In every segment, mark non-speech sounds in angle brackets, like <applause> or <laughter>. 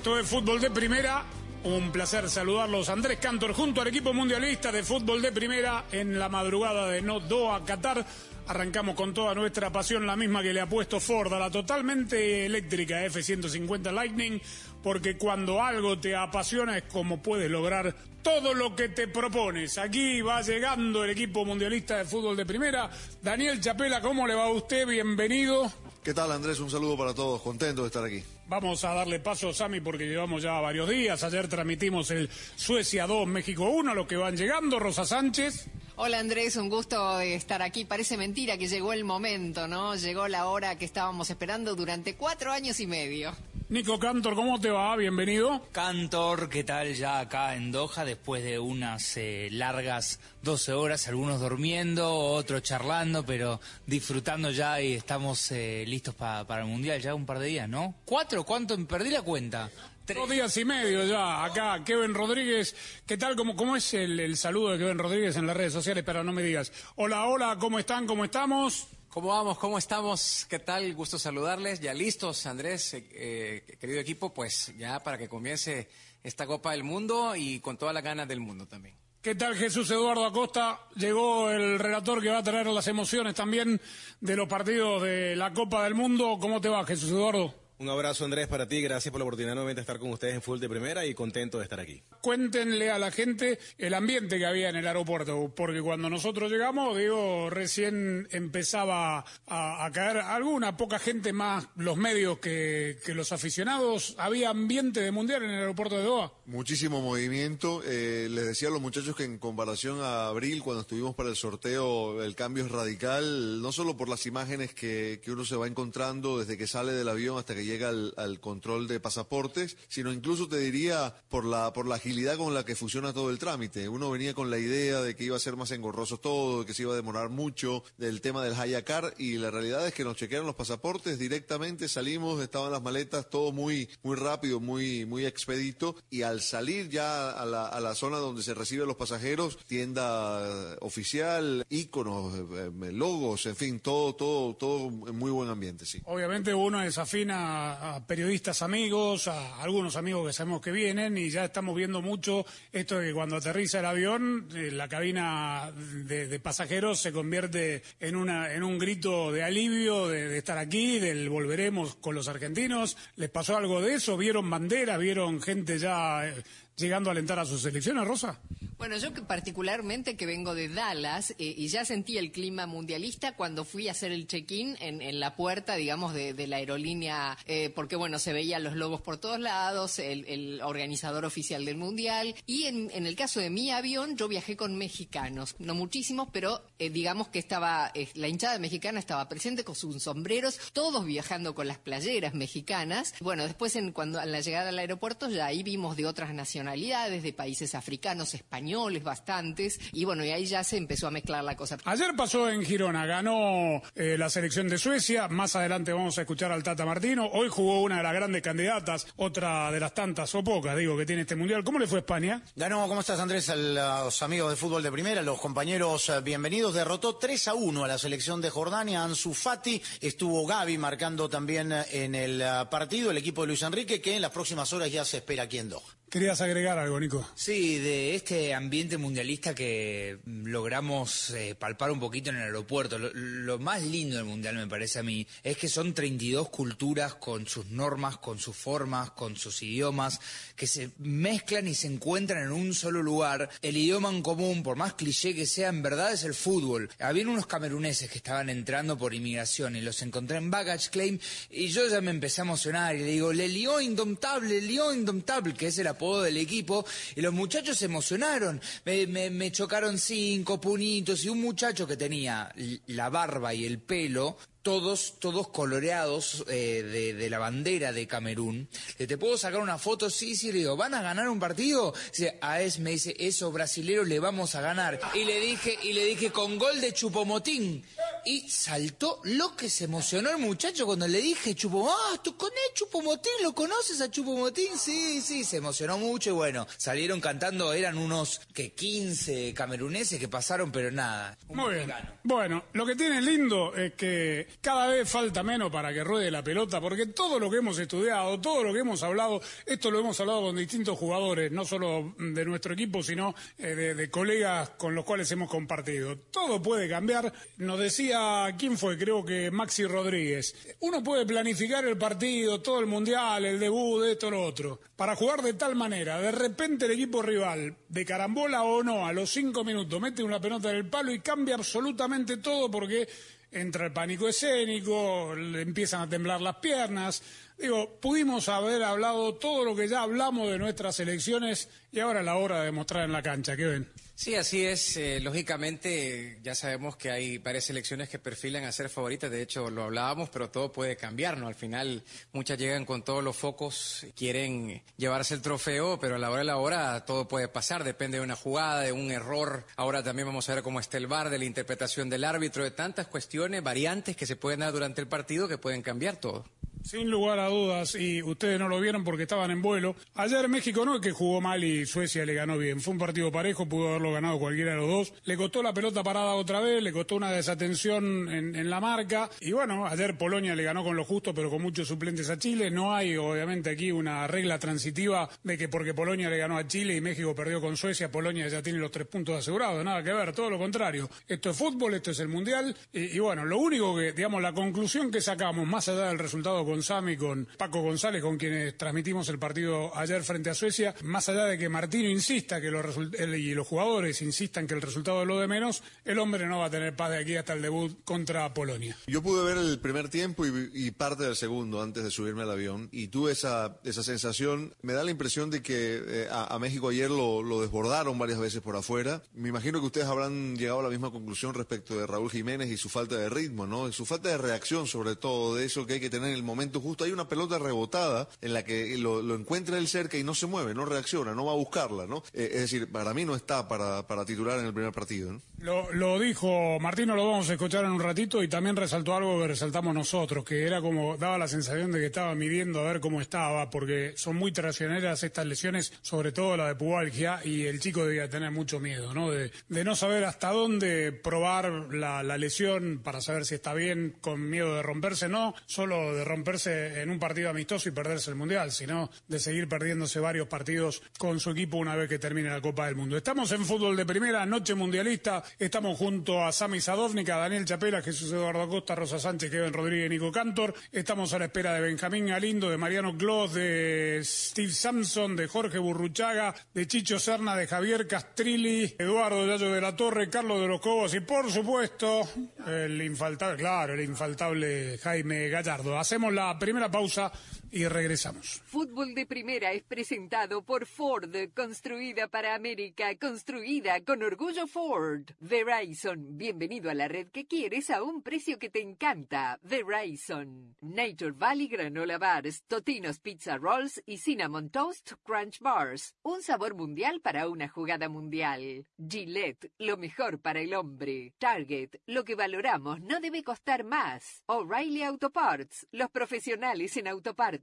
Esto es Fútbol de Primera. Un placer saludarlos. Andrés Cantor junto al equipo mundialista de Fútbol de Primera en la madrugada de No Doha, Qatar. Arrancamos con toda nuestra pasión, la misma que le ha puesto Ford a la totalmente eléctrica F-150 Lightning, porque cuando algo te apasiona es como puedes lograr todo lo que te propones. Aquí va llegando el equipo mundialista de fútbol de primera. Daniel Chapela, ¿cómo le va a usted? Bienvenido. ¿Qué tal Andrés? Un saludo para todos, contento de estar aquí. Vamos a darle paso, Sami, porque llevamos ya varios días. Ayer transmitimos el Suecia 2, México 1, los que van llegando. Rosa Sánchez. Hola Andrés, un gusto estar aquí. Parece mentira que llegó el momento, ¿no? Llegó la hora que estábamos esperando durante cuatro años y medio. Nico Cantor, ¿cómo te va? Bienvenido. Cantor, ¿qué tal ya acá en Doha después de unas eh, largas 12 horas, algunos durmiendo, otros charlando, pero disfrutando ya y estamos eh, listos pa- para el Mundial ya un par de días, ¿no? ¿Cuatro? ¿Cuánto? Perdí la cuenta. Tres. Dos días y medio ya. Acá, Kevin Rodríguez. ¿Qué tal? ¿Cómo, cómo es el, el saludo de Kevin Rodríguez en las redes sociales? Pero no me digas. Hola, hola, ¿cómo están? ¿Cómo estamos? ¿Cómo vamos? ¿Cómo estamos? ¿Qué tal? Gusto saludarles. Ya listos, Andrés, eh, eh, querido equipo, pues ya para que comience esta Copa del Mundo y con todas las ganas del mundo también. ¿Qué tal Jesús Eduardo Acosta? Llegó el relator que va a traer las emociones también de los partidos de la Copa del Mundo. ¿Cómo te va Jesús Eduardo? Un abrazo Andrés para ti, gracias por la oportunidad nuevamente de estar con ustedes en Full de Primera y contento de estar aquí. Cuéntenle a la gente el ambiente que había en el aeropuerto, porque cuando nosotros llegamos, digo, recién empezaba a, a caer alguna, poca gente más, los medios que, que los aficionados. Había ambiente de mundial en el aeropuerto de Doha. Muchísimo movimiento. Eh, les decía a los muchachos que en comparación a abril, cuando estuvimos para el sorteo, el cambio es radical, no solo por las imágenes que, que uno se va encontrando desde que sale del avión hasta que llega al, al control de pasaportes, sino incluso te diría por la, por la agilidad con la que funciona todo el trámite. Uno venía con la idea de que iba a ser más engorroso todo, que se iba a demorar mucho, del tema del Hayacar, y la realidad es que nos chequearon los pasaportes directamente, salimos, estaban las maletas, todo muy, muy rápido, muy, muy expedito, y al salir ya a la, a la zona donde se reciben los pasajeros, tienda oficial, íconos, eh, eh, logos, en fin, todo, todo, todo en muy buen ambiente, sí. Obviamente uno es afín a, periodistas amigos, a algunos amigos que sabemos que vienen y ya estamos viendo mucho esto de que cuando aterriza el avión, eh, la cabina de, de pasajeros se convierte en una en un grito de alivio de, de estar aquí, del volveremos con los argentinos. ¿Les pasó algo de eso? ¿Vieron banderas? ¿Vieron gente ya eh, llegando a alentar a sus selecciones, Rosa? Bueno, yo particularmente que vengo de Dallas eh, y ya sentí el clima mundialista cuando fui a hacer el check-in en, en la puerta, digamos, de, la aerolínea, eh, porque bueno, se veían los logos por todos lados, el, organizador oficial del mundial y en, en el caso de mi avión yo viajé con mexicanos, no muchísimos, pero eh, digamos que estaba, la hinchada mexicana estaba presente con sus sombreros, todos viajando con las playeras mexicanas. Bueno, después en cuando a la llegada al aeropuerto ya ahí vimos de otras nacionalidades, de países africanos, españoles, bastantes, y bueno, y ahí ya se empezó a mezclar la cosa. Ayer pasó en Girona, ganó eh, la selección de Suecia, más adelante vamos a escuchar al Tata Martino, hoy jugó una de las grandes candidatas, otra de las tantas o pocas, digo, que tiene este mundial. ¿Cómo le fue a España? Ganó, ¿cómo estás Andrés? A los amigos de fútbol de primera, los compañeros eh, bienvenidos. Derrotó 3 a 1 a la selección de Jordania. Ansu Fati estuvo Gaby marcando también eh, en el eh, partido. El equipo de Luis Enrique que en las próximas horas ya se espera aquí en Doha. Querías agregar algo, Nico. Sí, de este ambiente mundialista que logramos eh, palpar un poquito en el aeropuerto. Lo, lo, más lindo del mundial, me parece a mí, es que son 32 culturas con sus normas, con sus formas, con sus idiomas, que se mezclan y se encuentran en un solo lugar. El idioma en común, por más cliché que sea, en verdad es el fútbol. Habían unos cameruneses que estaban entrando por inmigración y los encontré en Baggage Claim y yo ya me empecé a emocionar y le digo, le lió indomptable, le lió indomptable, que es el apodo del equipo, y los muchachos se emocionaron. Me, me, me chocaron cinco puñitos y un muchacho que tenía la barba y el pelo todos, todos coloreados eh, de, de, la bandera de Camerún. Le te puedo sacar una foto, sí, sí, le digo, ¿van a ganar un partido? Dice, a es me dice, eso, brasilero, le vamos a ganar. Y le dije, y le dije, con gol de Chupomotín. Y saltó lo que se emocionó el muchacho cuando le dije, Chupo, ah, tú con él, Chupomotín, ¿lo conoces a Chupomotín? Sí, sí, se emocionó mucho y bueno, salieron cantando, eran unos que 15 cameruneses que pasaron, pero nada. Muy bien. Bueno, lo que tiene lindo es que cada vez falta menos para que ruede la pelota, porque todo lo que hemos estudiado, todo lo que hemos hablado, esto lo hemos hablado con distintos jugadores, no solo de nuestro equipo, sino eh, de, colegas con los cuales hemos compartido. Todo puede cambiar. Nos decía, ¿quién fue? Creo que Maxi Rodríguez. Uno puede planificar el partido, todo el mundial, el debut, esto, lo otro, para jugar de tal manera. De repente el equipo rival, de carambola o no, a los cinco minutos, mete una pelota en el palo y cambia absolutamente todo porque entra el pánico escénico, le empiezan a temblar las piernas. Digo, pudimos haber hablado todo lo que ya hablamos de nuestras elecciones y ahora es la hora de demostrar en la cancha. ¿Qué ven? Sí, así es. Eh, lógicamente, ya sabemos que hay varias selecciones que perfilan a ser favoritas. De hecho, lo hablábamos, pero todo puede cambiar, ¿no? Al final, muchas llegan con todos los focos, quieren llevarse el trofeo, pero a la hora de la hora todo puede pasar. Depende de una jugada, de un error. Ahora también vamos a ver cómo está el bar, de la interpretación del árbitro, de tantas cuestiones, variantes que se pueden dar durante el partido que pueden cambiar todo. Sin lugar a dudas, y ustedes no lo vieron porque estaban en vuelo. Ayer México no es que jugó mal y Suecia le ganó bien. Fue un partido parejo, pudo haberlo ganado cualquiera de los dos. Le costó la pelota parada otra vez, le costó una desatención en, la marca. Y bueno, ayer Polonia le ganó con lo justo, pero con muchos suplentes a Chile. No hay, obviamente, aquí una regla transitiva de que porque Polonia le ganó a Chile y México perdió con Suecia, Polonia ya tiene los tres puntos asegurados. Nada que ver, todo lo contrario. Esto es fútbol, esto es el Mundial. Y, y bueno, lo único que, digamos, la conclusión que sacamos, más allá del resultado con Sami, con Paco González, con quienes transmitimos el partido ayer frente a Suecia, más allá de que Martino insista que los y los jugadores insistan que el resultado es lo de menos, el hombre no va a tener paz de aquí hasta el debut contra Polonia. Yo pude ver el primer tiempo y, y parte del segundo antes de subirme al avión y tuve esa, esa sensación, me da la impresión de que eh, a, México ayer lo, desbordaron varias veces por afuera. Me imagino que ustedes habrán llegado a la misma conclusión respecto de Raúl Jiménez y su falta de ritmo, ¿no? Su falta de reacción sobre todo, de eso que hay que tener en el momento justo hay una pelota rebotada en la que lo, encuentra él cerca y no se mueve, no reacciona, no va a buscarla, ¿no? Eh, es decir, para mí no está para, para titular en el primer partido, ¿no? Lo, lo, dijo Martino, lo vamos a escuchar en un ratito y también resaltó algo que resaltamos nosotros, que era como, daba la sensación de que estaba midiendo a ver cómo estaba, porque son muy traicioneras estas lesiones, sobre todo la de pubalgia, y el chico debía tener mucho miedo, ¿no? De, no saber hasta dónde probar la, la, lesión para saber si está bien, con miedo de romperse, no solo de romperse en un partido amistoso y perderse el Mundial, sino de seguir perdiéndose varios partidos con su equipo una vez que termine la Copa del Mundo. Estamos en fútbol de primera, noche mundialista, Estamos junto a Sami Sadovnica, Daniel Chapela, Jesús Eduardo Costa, Rosa Sánchez, Kevin Rodríguez, Nico Cantor. Estamos a la espera de Benjamín Galindo, de Mariano Clos, de Steve Samson, de Jorge Burruchaga, de Chicho Serna, de Javier Castrilli, Eduardo Yayo de la Torre, Carlos de los Cobos y, por supuesto, el infaltable, claro, el infaltable Jaime Gallardo. Hacemos la primera pausa y regresamos. Fútbol de Primera es presentado por Ford, construida para América, construida con orgullo Ford. Verizon, bienvenido a la red que quieres a un precio que te encanta. Verizon. Nature Valley Granola Bars, Totinos Pizza Rolls y Cinnamon Toast Crunch Bars. Un sabor mundial para una jugada mundial. Gillette, lo mejor para el hombre. Target, lo que valoramos no debe costar más. O'Reilly Auto Parts, los profesionales en autopartes.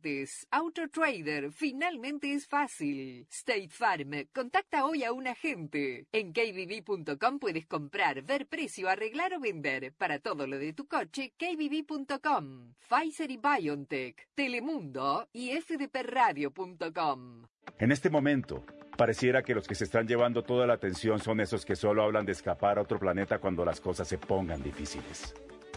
Autotrader, finalmente es fácil. State Farm, contacta hoy a un agente. En kbb.com puedes comprar, ver precio, arreglar o vender. Para todo lo de tu coche, kbb.com. Pfizer y BioNTech, Telemundo y fdpradio.com. En este momento, pareciera que los que se están llevando toda la atención son esos que solo hablan de escapar a otro planeta cuando las cosas se pongan difíciles.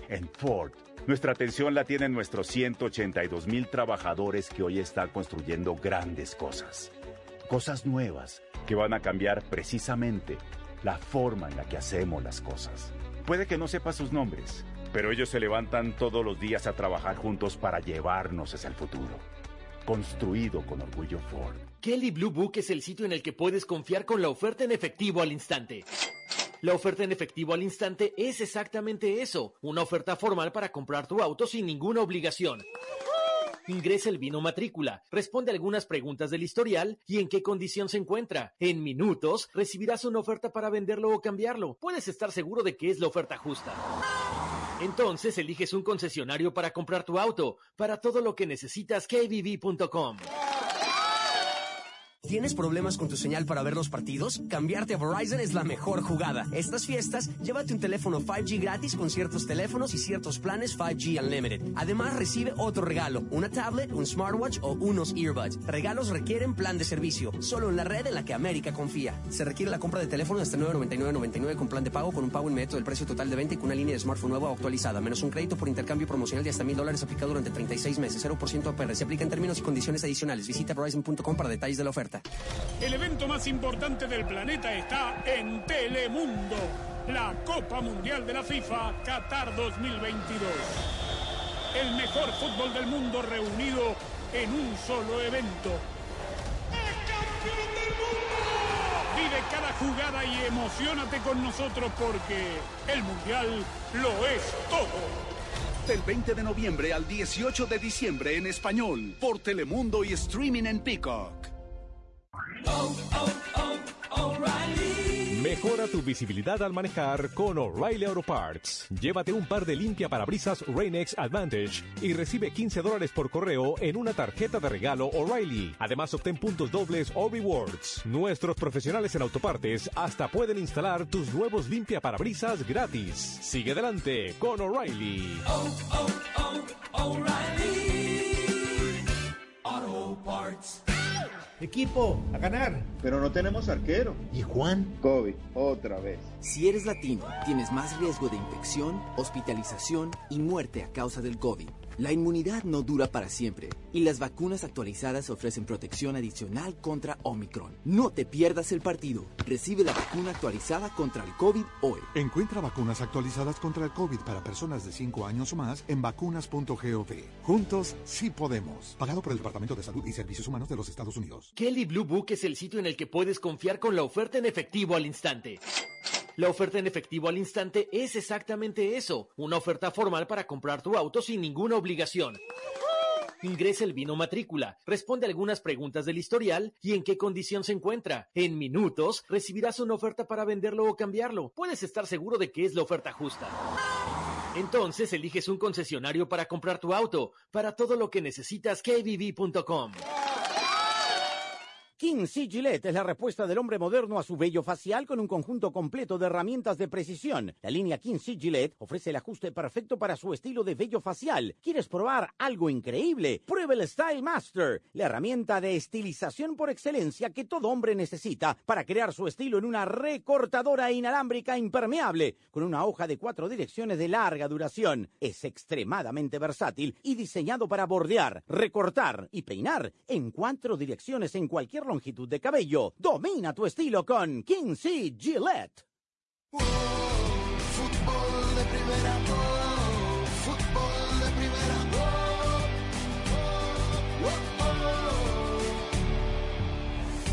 En Ford, nuestra atención la tienen nuestros 182 mil trabajadores que hoy están construyendo grandes cosas. Cosas nuevas que van a cambiar precisamente la forma en la que hacemos las cosas. Puede que no sepa sus nombres, pero ellos se levantan todos los días a trabajar juntos para llevarnos hacia el futuro. Construido con orgullo Ford. Kelly Blue Book es el sitio en el que puedes confiar con la oferta en efectivo al instante. La oferta en efectivo al instante es exactamente eso, una oferta formal para comprar tu auto sin ninguna obligación. Ingresa el vino matrícula, responde algunas preguntas del historial y en qué condición se encuentra. En minutos recibirás una oferta para venderlo o cambiarlo. Puedes estar seguro de que es la oferta justa. Entonces eliges un concesionario para comprar tu auto. Para todo lo que necesitas, kbb.com. ¿Tienes problemas con tu señal para ver los partidos? Cambiarte a Verizon es la mejor jugada. Estas fiestas, llévate un teléfono 5G gratis con ciertos teléfonos y ciertos planes 5G Unlimited. Además, recibe otro regalo, una tablet, un smartwatch o unos earbuds. Regalos requieren plan de servicio, solo en la red en la que América confía. Se requiere la compra de teléfono hasta 999.99 con plan de pago con un pago inmediato del precio total de venta y con una línea de smartphone nueva o actualizada, menos un crédito por intercambio promocional de hasta mil dólares aplicado durante 36 meses, 0% APR. Se aplica en términos y condiciones adicionales. Visita Verizon.com para detalles de la oferta. El evento más importante del planeta está en Telemundo, la Copa Mundial de la FIFA Qatar 2022. El mejor fútbol del mundo reunido en un solo evento. ¡El campeón del mundo! Vive cada jugada y emocionate con nosotros porque el Mundial lo es todo. Del 20 de noviembre al 18 de diciembre en español, por Telemundo y streaming en Peacock. Mejora tu visibilidad al manejar con O'Reilly Auto Parts. Llévate un par de limpia parabrisas Rain-X Advantage y recibe 15 dólares por correo en una tarjeta de regalo O'Reilly. Además, obtén puntos dobles o rewards. Nuestros profesionales en autopartes hasta pueden instalar tus nuevos limpia parabrisas gratis. Sigue adelante con O'Reilly. Auto Parts. Equipo, a ganar. Pero no tenemos arquero. ¿Y Juan? COVID, otra vez. Si eres latino, tienes más riesgo de infección, hospitalización y muerte a causa del COVID. La inmunidad no dura para siempre y las vacunas actualizadas ofrecen protección adicional contra Omicron. No te pierdas el partido. Recibe la vacuna actualizada contra el COVID hoy. Encuentra vacunas actualizadas contra el COVID para personas de 5 años o más en vacunas.gov. Juntos sí podemos. Pagado por el Departamento de Salud y Servicios Humanos de los Estados Unidos. Kelly Blue Book es el sitio en el que puedes confiar con la oferta en efectivo al instante. La oferta en efectivo al instante es exactamente eso, una oferta formal para comprar tu auto sin ninguna obligación. Ingresa el vino matrícula, responde algunas preguntas del historial y en qué condición se encuentra. En minutos recibirás una oferta para venderlo o cambiarlo. Puedes estar seguro de que es la oferta justa. Entonces eliges un concesionario para comprar tu auto. Para todo lo que necesitas, kbb.com. King C. Gillette es la respuesta del hombre moderno a su vello facial con un conjunto completo de herramientas de precisión. La línea King C. Gillette ofrece el ajuste perfecto para su estilo de vello facial. ¿Quieres probar algo increíble? Prueba el Style Master, la herramienta de estilización por excelencia que todo hombre necesita para crear su estilo en una recortadora inalámbrica impermeable con una hoja de cuatro direcciones de larga duración. Es extremadamente versátil y diseñado para bordear, recortar y peinar en cuatro direcciones en cualquier longitud de cabello. Domina tu estilo con King C. Gillette.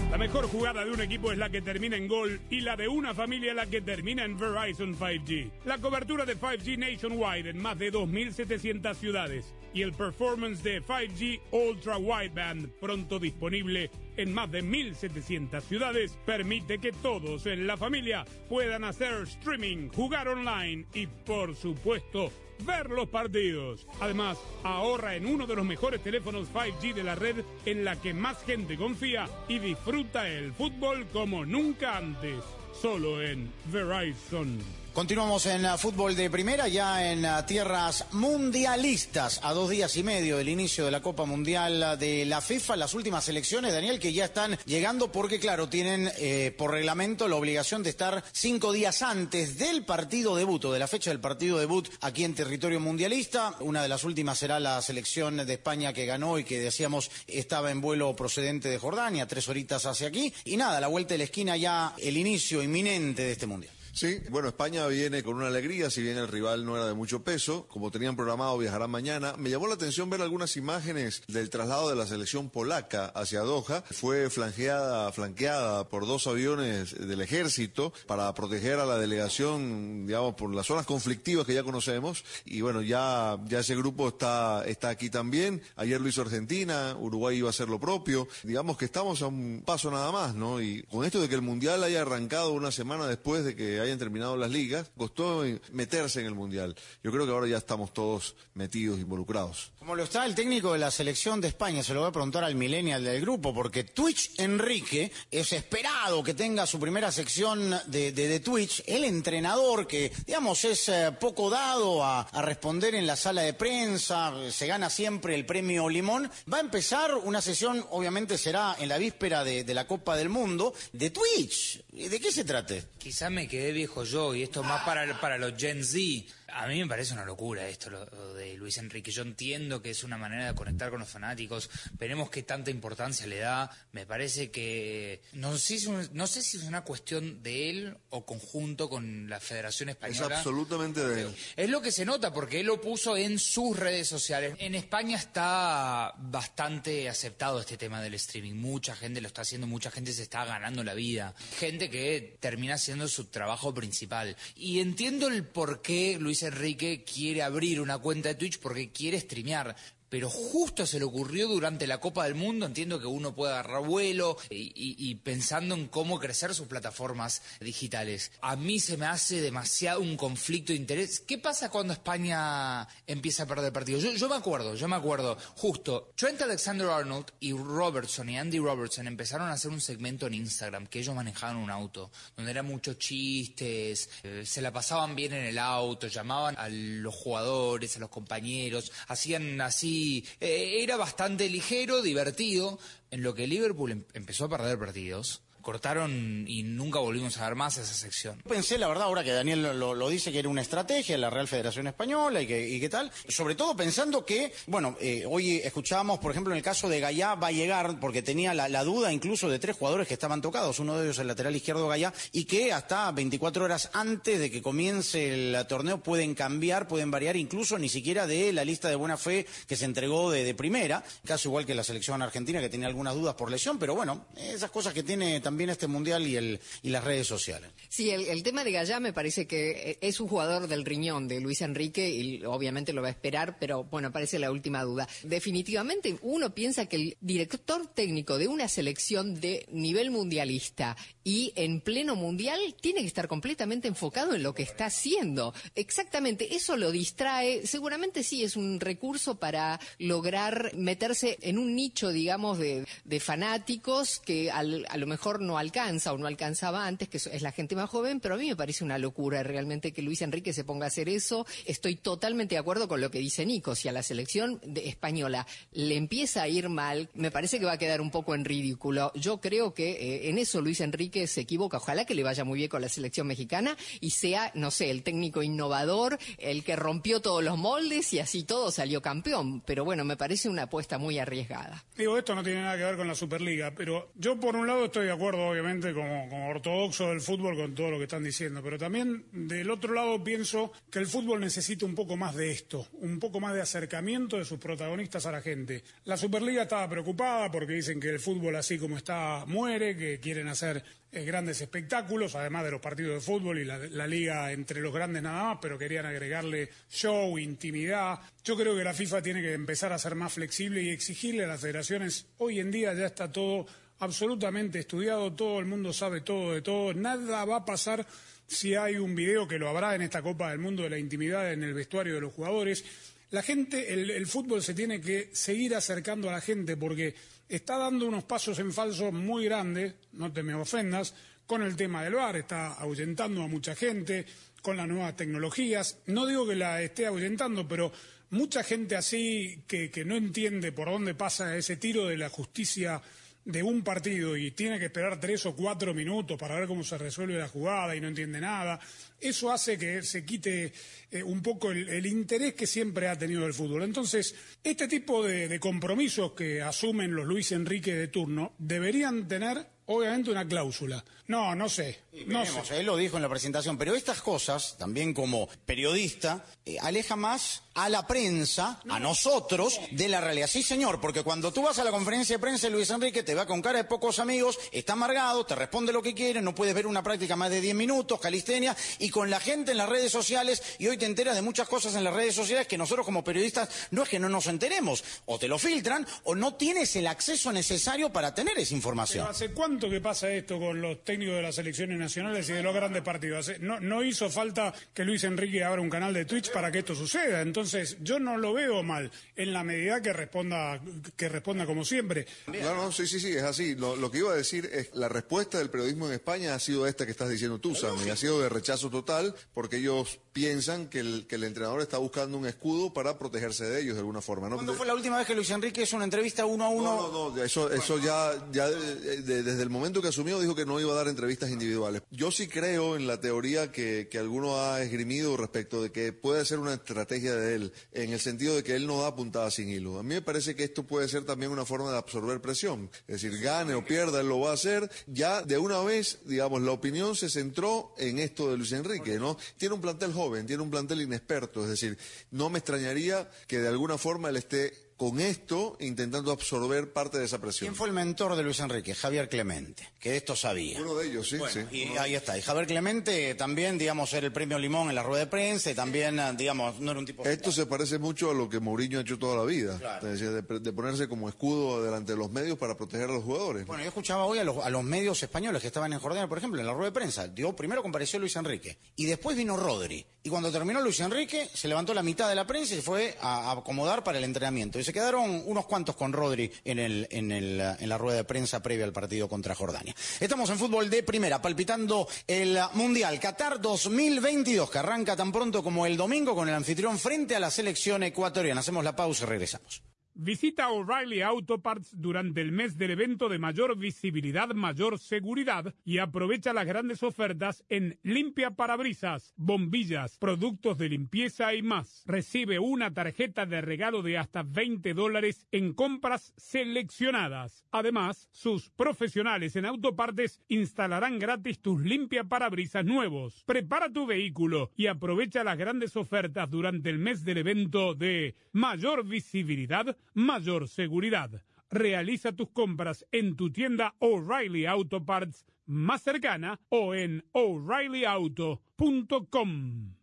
La mejor jugada de un equipo es la que termina en gol y la de una familia la que termina en Verizon 5G. La cobertura de 5G nationwide en más de 2.700 ciudades y el performance de 5G Ultra Wideband pronto disponible en más de 1.700 ciudades, permite que todos en la familia puedan hacer streaming, jugar online y, por supuesto, ver los partidos. Además, ahorra en uno de los mejores teléfonos 5G de la red en la que más gente confía y disfruta el fútbol como nunca antes. Solo en Verizon. Continuamos en uh, fútbol de primera, ya en uh, tierras mundialistas, a dos días y medio del inicio de la Copa Mundial uh, de la FIFA, las últimas elecciones, Daniel, que ya están llegando porque, claro, tienen eh, por reglamento la obligación de estar cinco días antes del partido debut o de la fecha del partido debut aquí en territorio mundialista. Una de las últimas será la selección de España que ganó y que decíamos estaba en vuelo procedente de Jordania, tres horitas hacia aquí. Y nada, la vuelta de la esquina ya el inicio inminente de este mundial. Sí, bueno, España viene con una alegría, si bien el rival no era de mucho peso, como tenían programado viajarán mañana. Me llamó la atención ver algunas imágenes del traslado de la selección polaca hacia Doha. Fue flanqueada, flanqueada por dos aviones del ejército para proteger a la delegación, digamos, por las zonas conflictivas que ya conocemos. Y bueno, ya, ya ese grupo está, está aquí también. Ayer lo hizo Argentina, Uruguay iba a hacer lo propio. Digamos que estamos a un paso nada más, ¿no? Y con esto de que el Mundial haya arrancado una semana después de que hayan terminado las ligas, costó meterse en el Mundial. Yo creo que ahora ya estamos todos metidos, involucrados. Como lo está el técnico de la selección de España, se lo voy a preguntar al millennial del grupo, porque Twitch Enrique es esperado que tenga su primera sección de, Twitch. El entrenador que, digamos, es eh, poco dado a, responder en la sala de prensa, se gana siempre el premio Limón, va a empezar una sesión, obviamente será en la víspera de, de la Copa del Mundo, de Twitch. ¿De qué se trate? Quizá me quedé viejo yo y esto más para, para los Gen Z. A mí me parece una locura esto lo, de Luis Enrique. Yo entiendo que es una manera de conectar con los fanáticos. Veremos qué tanta importancia le da. Me parece que no sé, si, no sé si es una cuestión de él o conjunto con la Federación Española. Es absolutamente de él. Es lo que se nota porque él lo puso en sus redes sociales. En España está bastante aceptado este tema del streaming. Mucha gente lo está haciendo, mucha gente se está ganando la vida. Gente que termina haciendo su trabajo principal. Y entiendo el por qué Luis Enrique quiere abrir una cuenta de Twitch porque quiere streamear. Pero justo se le ocurrió durante la Copa del Mundo, entiendo que uno puede agarrar vuelo y, pensando en cómo crecer sus plataformas digitales. A mí se me hace demasiado un conflicto de interés. ¿Qué pasa cuando España empieza a perder partidos? Yo, yo me acuerdo, yo me acuerdo, justo, Trent Alexander-Arnold y Robertson y Andy Robertson empezaron a hacer un segmento en Instagram que ellos manejaban un auto, donde eran muchos chistes, eh, se la pasaban bien en el auto, llamaban a los jugadores, a los compañeros, hacían así eh, era bastante ligero, divertido, en lo que Liverpool em empezó a perder partidos cortaron y nunca volvimos a ver más esa sección. Pensé, la verdad, ahora que Daniel lo, dice, que era una estrategia de la Real Federación Española y que, y tal. Sobre todo pensando que, bueno, eh, hoy escuchábamos, por ejemplo, en el caso de Gallá, va a llegar, porque tenía la, la, duda incluso de tres jugadores que estaban tocados, uno de ellos el lateral izquierdo Gallá, y que hasta 24 horas antes de que comience el torneo pueden cambiar, pueden variar, incluso ni siquiera de la lista de buena fe que se entregó de, de primera, caso igual que la selección argentina que tenía algunas dudas por lesión, pero bueno, esas cosas que tiene también también este mundial y, el, y las redes sociales. Sí, el, tema de Gallá me parece que es un jugador del riñón de Luis Enrique y obviamente lo va a esperar, pero bueno, parece la última duda. Definitivamente uno piensa que el director técnico de una selección de nivel mundialista y en pleno mundial tiene que estar completamente enfocado en lo que está haciendo. Exactamente, eso lo distrae. Seguramente sí es un recurso para lograr meterse en un nicho, digamos, de, de fanáticos que al, a lo mejor no alcanza o no alcanzaba antes, que es la gente más joven, pero a mí me parece una locura realmente que Luis Enrique se ponga a hacer eso. Estoy totalmente de acuerdo con lo que dice Nico. Si a la selección española le empieza a ir mal, me parece que va a quedar un poco en ridículo. Yo creo que eh, en eso Luis Enrique se equivoca. Ojalá que le vaya muy bien con la selección mexicana y sea, no sé, el técnico innovador, el que rompió todos los moldes y así todo salió campeón. Pero bueno, me parece una apuesta muy arriesgada. Digo, esto no tiene nada que ver con la Superliga, pero yo por un lado estoy de acuerdo obviamente, como, como, ortodoxo del fútbol con todo lo que están diciendo, pero también del otro lado pienso que el fútbol necesita un poco más de esto, un poco más de acercamiento de sus protagonistas a la gente. La Superliga estaba preocupada porque dicen que el fútbol así como está muere, que quieren hacer eh, grandes espectáculos, además de los partidos de fútbol y la, la, liga entre los grandes nada más, pero querían agregarle show, intimidad. Yo creo que la FIFA tiene que empezar a ser más flexible y exigirle a las federaciones. Hoy en día ya está todo absolutamente estudiado, todo el mundo sabe todo de todo, nada va a pasar si hay un video que lo habrá en esta Copa del Mundo de la intimidad en el vestuario de los jugadores. La gente, el, fútbol se tiene que seguir acercando a la gente porque está dando unos pasos en falso muy grandes, no te me ofendas, con el tema del bar, está ahuyentando a mucha gente, con las nuevas tecnologías. No digo que la esté ahuyentando, pero mucha gente así que no entiende por dónde pasa ese tiro de la justicia de un partido y tiene que esperar tres o cuatro minutos para ver cómo se resuelve la jugada y no entiende nada, eso hace que se quite eh, un poco el, interés que siempre ha tenido el fútbol. Entonces, este tipo de, de compromisos que asumen los Luis Enrique de turno deberían tener obviamente una cláusula. No, no sé. No Veremos, sé. él lo dijo en la presentación, pero estas cosas, también como periodista, eh, aleja más a la prensa, a nosotros, de la realidad. Sí, señor, porque cuando tú vas a la conferencia de prensa, Luis Enrique te va con cara de pocos amigos, está amargado, te responde lo que quiere, no puedes ver una práctica más de 10 minutos, calistenia, y con la gente en las redes sociales, y hoy te enteras de muchas cosas en las redes sociales que nosotros como periodistas no es que no nos enteremos, o te lo filtran, o no tienes el acceso necesario para tener esa información. Pero ¿Hace cuánto que pasa esto con los técnicos de las selecciones nacionales y de los grandes partidos? No, no hizo falta que Luis Enrique abra un canal de Twitch para que esto suceda. Entonces, yo no lo veo mal, en la medida que responda, que responda como siempre. No, no, sí, sí, sí, es así. Lo, lo que iba a decir es la respuesta del periodismo en España ha sido esta que estás diciendo tú, Sam, y ha sido de rechazo total porque ellos piensan que el, que el entrenador está buscando un escudo para protegerse de ellos de alguna forma. ¿no? ¿Cuándo fue la última vez que Luis Enrique hizo una entrevista uno a uno? No, no, no, eso, eso ya, ya eh, de- desde el momento que asumió dijo que no iba a dar entrevistas individuales. Yo sí creo en la teoría que, que alguno ha esgrimido respecto de que puede ser una estrategia de él, en el sentido de que él no da puntada sin hilo. A mí me parece que esto puede ser también una forma de absorber presión. Es decir, gane o pierda, él lo va a hacer. Ya de una vez, digamos, la opinión se centró en esto de Luis Enrique, ¿no? Tiene un plantel joven, tiene un plantel inexperto, es decir, no me extrañaría que de alguna forma él esté con esto intentando absorber parte de esa presión. ¿Quién fue el mentor de Luis Enrique? Javier Clemente, que de esto sabía. Uno de ellos, sí, sí. Y ahí está. Y Javier Clemente también, digamos, era el premio Limón en la rueda de prensa y también, eh, digamos, no era un tipo... Esto se parece mucho a lo que Mourinho ha hecho toda la vida, Claro. es decir, de, de ponerse como escudo delante de los medios para proteger a los jugadores. Bueno, yo escuchaba hoy a los, a los medios españoles que estaban en Jordania, por ejemplo, en la rueda de prensa. Dio, primero compareció Luis Enrique y después vino Rodri. Y cuando terminó Luis Enrique, se levantó la mitad de la prensa y se fue a, a acomodar para el entrenamiento. Y se quedaron unos cuantos con Rodri en, el, en, la rueda de prensa previa al partido contra Jordania. Estamos en fútbol de primera, palpitando el Mundial Qatar 2022, que arranca tan pronto como el domingo con el anfitrión frente a la selección ecuatoriana. Hacemos la pausa y regresamos. Visita O'Reilly Auto Parts durante el mes del evento de mayor visibilidad, mayor seguridad y aprovecha las grandes ofertas en limpia parabrisas, bombillas, productos de limpieza y más. Recibe una tarjeta de regalo de hasta 20 dólares en compras seleccionadas. Además, sus profesionales en autopartes instalarán gratis tus limpia parabrisas nuevos. Prepara tu vehículo y aprovecha las grandes ofertas durante el mes del evento de mayor visibilidad, mayor seguridad. Realiza tus compras en tu tienda O'Reilly Auto Parts más cercana o en o'ReillyAuto.com.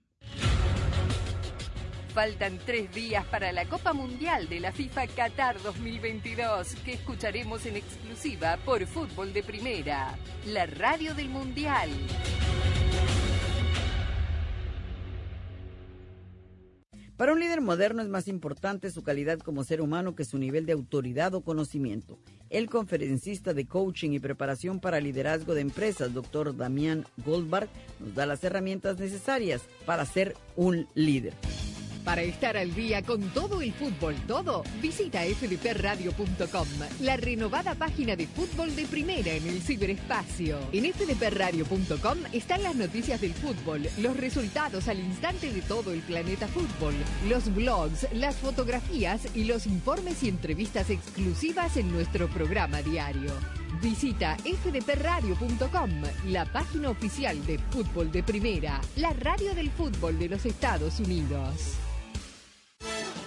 Faltan tres días para la Copa Mundial de la FIFA Qatar 2022, que escucharemos en exclusiva por Fútbol de Primera, la radio del Mundial. Para un líder moderno es más importante su calidad como ser humano que su nivel de autoridad o conocimiento. El conferencista de coaching y preparación para liderazgo de empresas, Dr. Damián Goldberg, nos da las herramientas necesarias para ser un líder. Para estar al día con todo el fútbol, todo, visita fdpradio.com, la renovada página de fútbol de primera en el ciberespacio. En fdpradio.com están las noticias del fútbol, los resultados al instante de todo el planeta fútbol, los blogs, las fotografías y los informes y entrevistas exclusivas en nuestro programa diario. Visita fdpradio.com, la página oficial de fútbol de primera, la radio del fútbol de los Estados Unidos.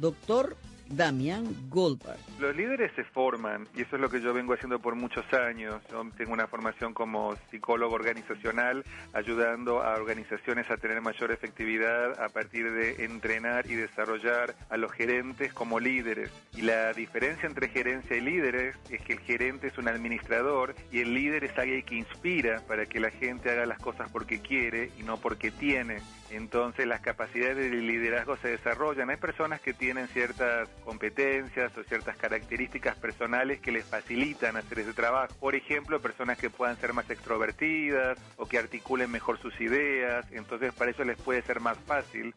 Doctor Damián Goldberg. Los líderes se forman y eso es lo que yo vengo haciendo por muchos años. Yo tengo una formación como psicólogo organizacional, ayudando a organizaciones a tener mayor efectividad a partir de entrenar y desarrollar a los gerentes como líderes. Y la diferencia entre gerencia y líderes es que el gerente es un administrador y el líder es alguien que inspira para que la gente haga las cosas porque quiere y no porque tiene. Entonces las capacidades de liderazgo se desarrollan. Hay personas que tienen ciertas competencias o ciertas características personales que les facilitan hacer ese trabajo. Por ejemplo, personas que puedan ser más extrovertidas o que articulen mejor sus ideas. Entonces para eso les puede ser más fácil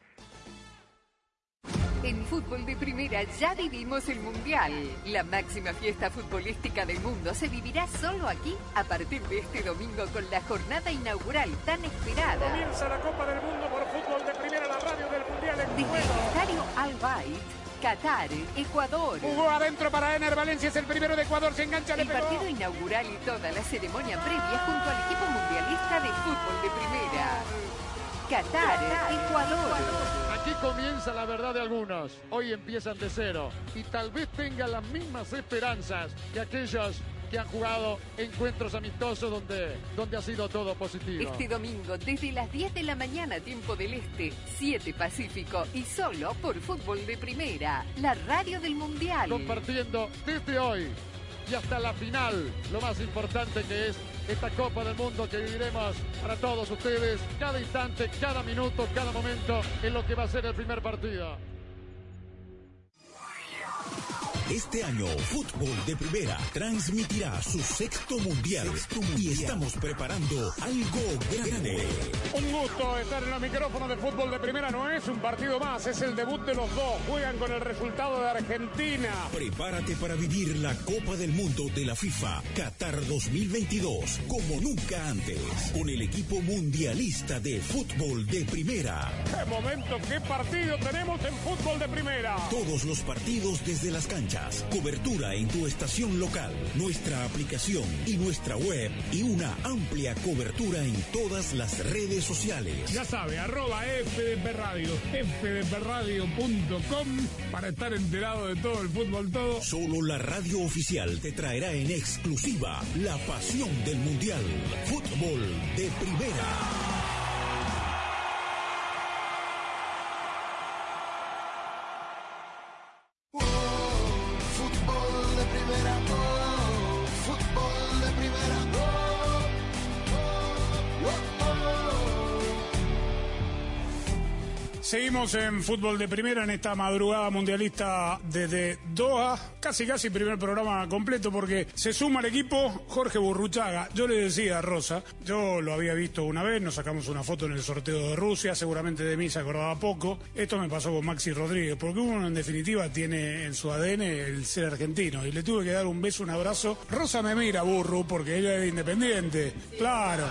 En fútbol de primera ya vivimos el Mundial. La máxima fiesta futbolística del mundo se vivirá solo aquí a partir de este domingo con la jornada inaugural tan esperada. Comienza la Copa del Mundo por fútbol de primera, la radio del Mundial en Desde el estadio Al Qatar, Ecuador. Jugó adentro para Ener Valencia, es el primero de Ecuador, se engancha, le El pegó. partido inaugural y toda la ceremonia previa junto al equipo mundialista de fútbol de primera. Qatar, Ecuador. Aquí comienza la verdad de algunos. Hoy empiezan de cero y tal vez tengan las mismas esperanzas que aquellos que han jugado encuentros amistosos donde, donde ha sido todo positivo. Este domingo, desde las 10 de la mañana, tiempo del Este, 7 Pacífico y solo por Fútbol de Primera, la radio del Mundial. Compartiendo desde hoy y hasta la final lo más importante que es esta Copa del Mundo que viviremos para todos ustedes cada instante, cada minuto, cada momento en lo que va a ser el primer partido. Este año, Fútbol de Primera transmitirá su sexto mundial, y estamos preparando algo grande. Un gusto estar en los micrófonos de fútbol de primera. No es un partido más, es el debut de los dos. Juegan con el resultado de Argentina. Prepárate para vivir la Copa del Mundo de la FIFA Qatar 2022 como nunca antes, con el equipo mundialista de fútbol de primera. ¡Qué momento, qué partido tenemos en fútbol de primera! Todos los partidos desde las canchas, cobertura en tu estación local, nuestra aplicación y nuestra web y una amplia cobertura en todas las redes sociales. Ya sabe, arroba FDP Radio, fdpradio.com para estar enterado de todo el fútbol todo. Solo la radio oficial te traerá en exclusiva la pasión del Mundial. Fútbol de primera. Seguimos en fútbol de primera en esta madrugada mundialista desde Doha. Casi, casi primer programa completo porque se suma al equipo Jorge Burruchaga. Yo le decía a Rosa, yo lo había visto una vez, nos sacamos una foto en el sorteo de Rusia, seguramente de mí se acordaba poco. Esto me pasó con Maxi Rodríguez, porque uno en definitiva tiene en su ADN el ser argentino y le tuve que dar un beso, un abrazo. Rosa me mira, burro, porque ella es independiente. Claro.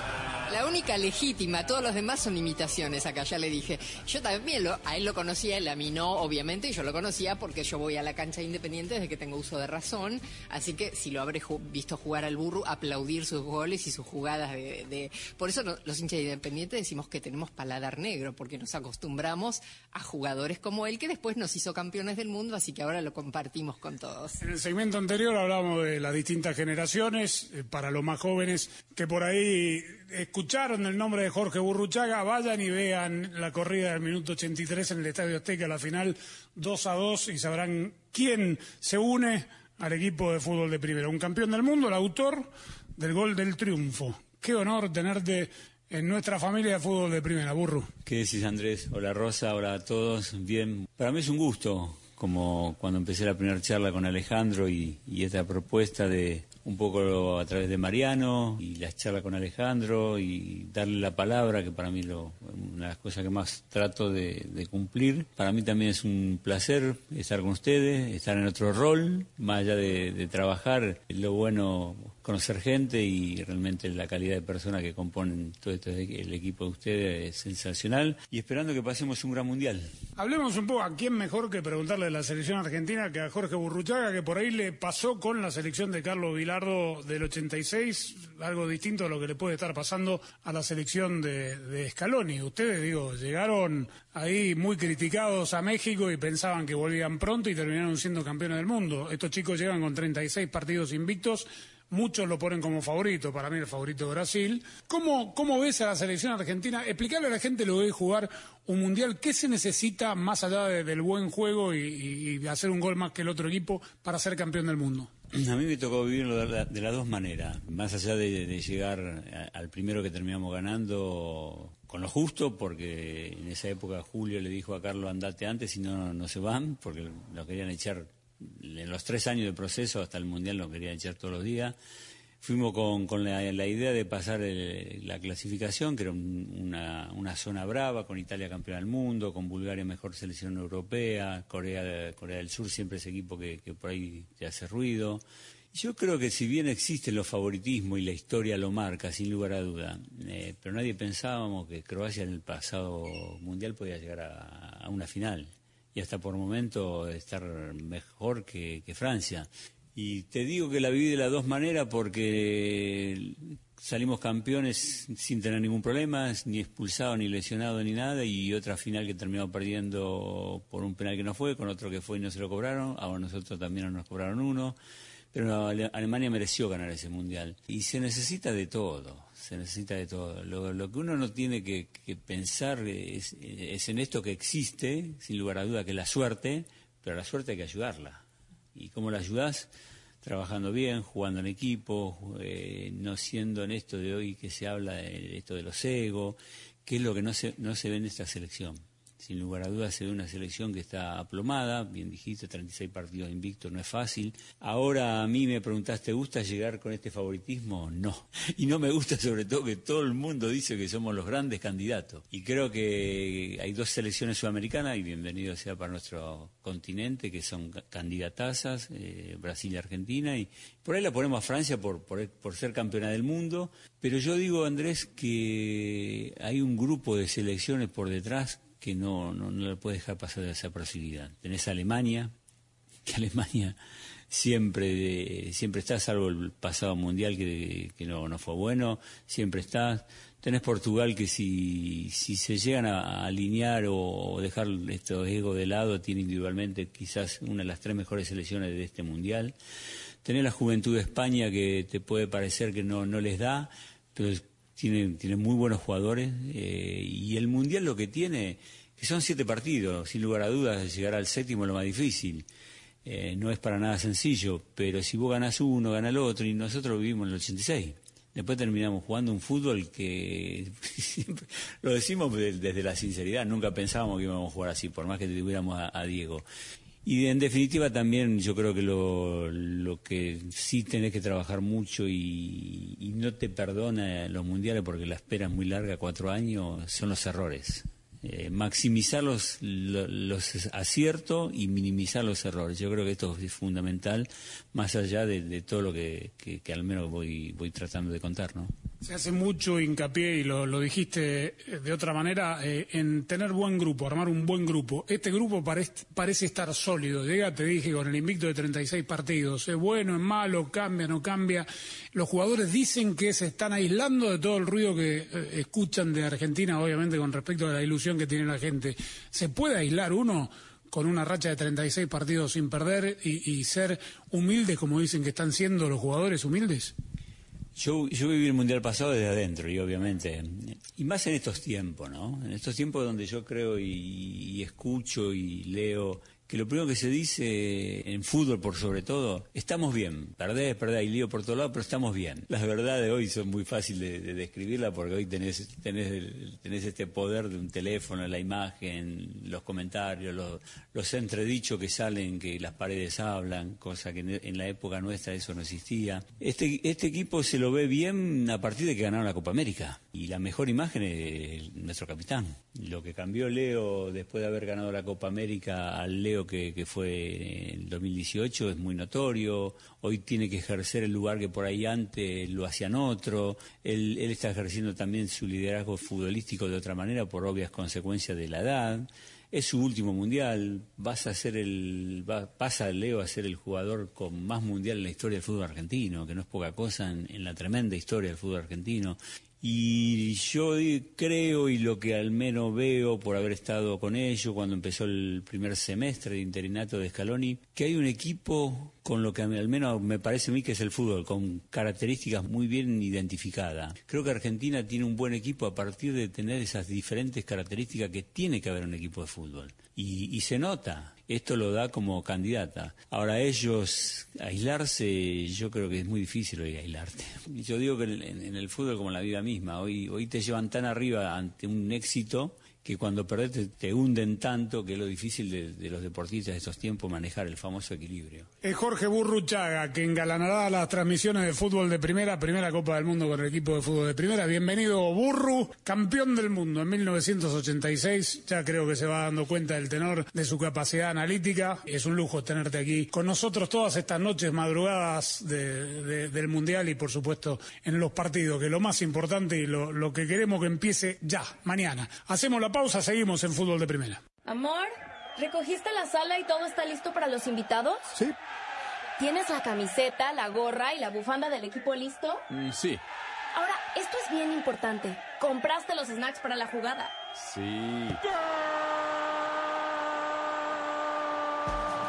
La única legítima, todos los demás son imitaciones, acá ya le dije. Yo también lo, a él lo conocía, él a mí no, obviamente, y yo lo conocía porque yo voy a la cancha independiente desde que tengo uso de razón, así que si lo habré visto jugar al burro, aplaudir sus goles y sus jugadas de... de- Por eso no- los hinchas de independiente decimos que tenemos paladar negro, porque nos acostumbramos a jugadores como él, que después nos hizo campeones del mundo, así que ahora lo compartimos con todos. En el segmento anterior hablamos de las distintas generaciones, eh, para los más jóvenes que por ahí escucharon el nombre de Jorge Burruchaga, vayan y vean la corrida del minuto 83 en el Estadio Azteca, la final 2 a 2 y sabrán quién se une al equipo de fútbol de primera. Un campeón del mundo, el autor del gol del triunfo. Qué honor tenerte en nuestra familia de fútbol de primera, Burru. ¿Qué decís Andrés? Hola Rosa, hola a todos. Bien, para mí es un gusto, como cuando empecé la primera charla con Alejandro y, y esta propuesta de un poco a través de Mariano y las charlas con Alejandro y darle la palabra, que para mí lo, una de las cosas que más trato de, cumplir. Para mí también es un placer estar con ustedes, estar en otro rol, más allá de, de trabajar. Lo bueno conocer gente y realmente la calidad de personas que componen todo esto, el equipo de ustedes es sensacional y esperando que pasemos un gran mundial. Hablemos un poco a quién mejor que preguntarle de la selección argentina que a Jorge Burruchaga, que por ahí le pasó con la selección de Carlos Vilardo del 86, algo distinto a lo que le puede estar pasando a la selección de, de Scaloni. Ustedes, digo, llegaron ahí muy criticados a México y pensaban que volvían pronto y terminaron siendo campeones del mundo. Estos chicos llegan con 36 partidos invictos Muchos lo ponen como favorito, para mí el favorito de Brasil. ¿Cómo, cómo ves a la selección argentina? Explicarle a la gente lo es jugar un mundial. ¿Qué se necesita más allá del buen juego y, hacer un gol más que el otro equipo para ser campeón del mundo? A mí me tocó vivirlo de, las dos maneras. Más allá de, llegar al primero que terminamos ganando con lo justo, porque en esa época Julio le dijo a Carlos andate antes, si no, no se van, porque lo querían echar en los tres años de proceso hasta el Mundial lo quería echar todos los días. Fuimos con, con la, idea de pasar la clasificación, que era una, una, zona brava, con Italia campeona del mundo, con Bulgaria mejor selección europea, Corea, Corea del Sur siempre ese equipo que, por ahí te hace ruido. Yo creo que si bien existen los favoritismos y la historia lo marca, sin lugar a duda, eh, pero nadie pensábamos que Croacia en el pasado mundial podía llegar a una final hasta por momento estar mejor que, Francia. Y te digo que la viví de las dos maneras porque salimos campeones sin tener ningún problema, ni expulsado, ni lesionado, ni nada, y otra final que terminamos perdiendo por un penal que no fue, con otro que fue y no se lo cobraron, ahora nosotros también nos cobraron uno, pero Alemania mereció ganar ese mundial. Y se necesita de todo, se necesita de todo. Lo, que uno no tiene que, pensar es, en esto que existe, sin lugar a duda, que es la suerte, pero la suerte hay que ayudarla. ¿Y cómo la ayudas? Trabajando bien, jugando en equipo, eh, no siendo en esto de hoy que se habla de esto de los egos, que es lo que no se, no se ve en esta selección sin lugar a dudas se ve una selección que está aplomada, bien dijiste, 36 partidos invictos, no es fácil. Ahora a mí me preguntaste, ¿te gusta llegar con este favoritismo? No. Y no me gusta sobre todo que todo el mundo dice que somos los grandes candidatos. Y creo que hay dos selecciones sudamericanas, y bienvenido sea para nuestro continente, que son candidatazas, eh, Brasil y Argentina, y por ahí la ponemos a Francia por, por ser campeona del mundo. Pero yo digo, Andrés, que hay un grupo de selecciones por detrás que no, no, no le puede dejar pasar esa posibilidad. Tenés Alemania, <laughs> que Alemania siempre, siempre está, salvo el pasado mundial que, que no, no, fue bueno, siempre está. Tenés Portugal que si, si se llegan a, alinear o, dejar estos egos de lado, tiene individualmente quizás una de las tres mejores selecciones de este mundial. Tenés la juventud de España que te puede parecer que no, no les da, pero tiene, tiene muy buenos jugadores eh, y el Mundial lo que tiene, que son siete partidos, sin lugar a dudas, llegar al séptimo es lo más difícil. Eh, no es para nada sencillo, pero si vos ganás uno, gana el otro, y nosotros vivimos en el 86. Después terminamos jugando un fútbol que <laughs> lo decimos desde la sinceridad, nunca pensábamos que íbamos a jugar así, por más que tuviéramos a Diego. Y en definitiva también yo creo que lo, lo que sí tenés que trabajar mucho y, no te perdona los mundiales porque la espera es muy larga, cuatro años, son los errores. Eh, maximizar los, los, aciertos y minimizar los errores. Yo creo que esto es fundamental, más allá de, todo lo que, que, al menos voy, voy tratando de contar, ¿no? Se hace mucho hincapié, y lo, lo dijiste de otra manera, eh, en tener buen grupo, armar un buen grupo. Este grupo parece, parece estar sólido. Llega, te dije, con el invicto de 36 partidos. Es bueno, es malo, cambia, no cambia. Los jugadores dicen que se están aislando de todo el ruido que eh, escuchan de Argentina, obviamente, con respecto a la ilusión que tiene la gente. ¿Se puede aislar uno? con una racha de 36 partidos sin perder y, y ser humildes como dicen que están siendo los jugadores humildes? Yo, yo viví el Mundial pasado desde adentro, y obviamente, y más en estos tiempos, ¿no? En estos tiempos donde yo creo y escucho y leo que lo primero que se dice en fútbol por sobre todo, estamos bien, perdés, perdés, hay lío por todos lados, pero estamos bien. Las verdades hoy son muy fáciles de, describirla porque hoy tenés, tenés, tenés este poder de un teléfono, la imagen, los comentarios, los, los entredichos que salen, que las paredes hablan, cosa que en la época nuestra eso no existía. Este, este equipo se lo ve bien a partir de que ganaron la Copa América y la mejor imagen es nuestro capitán. Lo que cambió Leo después de haber ganado la Copa América al Leo que, que fue en 2018 es muy notorio. Hoy tiene que ejercer el lugar que por ahí antes lo hacían otro. Él, está ejerciendo también su liderazgo futbolístico de otra manera por obvias consecuencias de la edad. Es su último mundial. Vas a ser el, pasa Leo a ser el jugador con más mundial en la historia del fútbol argentino, que no es poca cosa en la tremenda historia del fútbol argentino. Y yo creo, y lo que al menos veo por haber estado con ellos cuando empezó el primer semestre de interinato de Scaloni, que hay un equipo con lo que al menos me parece a mí que es el fútbol, con características muy bien identificadas. Creo que Argentina tiene un buen equipo a partir de tener esas diferentes características que tiene que haber un equipo de fútbol. Y, y se nota. Esto lo da como candidata. Ahora ellos aislarse, yo creo que es muy difícil hoy aislarte. Yo digo que en- en el fútbol como en la vida misma, hoy, hoy te llevan tan arriba ante un éxito que cuando perdés te, hunden tanto que es lo difícil de, los deportistas de estos tiempos manejar el famoso equilibrio. Es Jorge Burruchaga, que engalanará las transmisiones de fútbol de primera, primera Copa del Mundo con el equipo de fútbol de primera. Bienvenido, Burru, campeón del mundo en 1986. Ya creo que se va dando cuenta del tenor de su capacidad analítica. Es un lujo tenerte aquí con nosotros todas estas noches, madrugadas de- de- del Mundial y, por supuesto, en los partidos, que lo más importante y lo, que queremos que empiece ya, mañana. Hacemos pausa, seguimos en fútbol de primera. Amor, ¿recogiste la sala y todo está listo para los invitados? Sí. ¿Tienes la camiseta, la gorra y la bufanda del equipo listo? Mm, sí. Ahora, esto es bien importante. ¿Compraste los snacks para la jugada? Sí.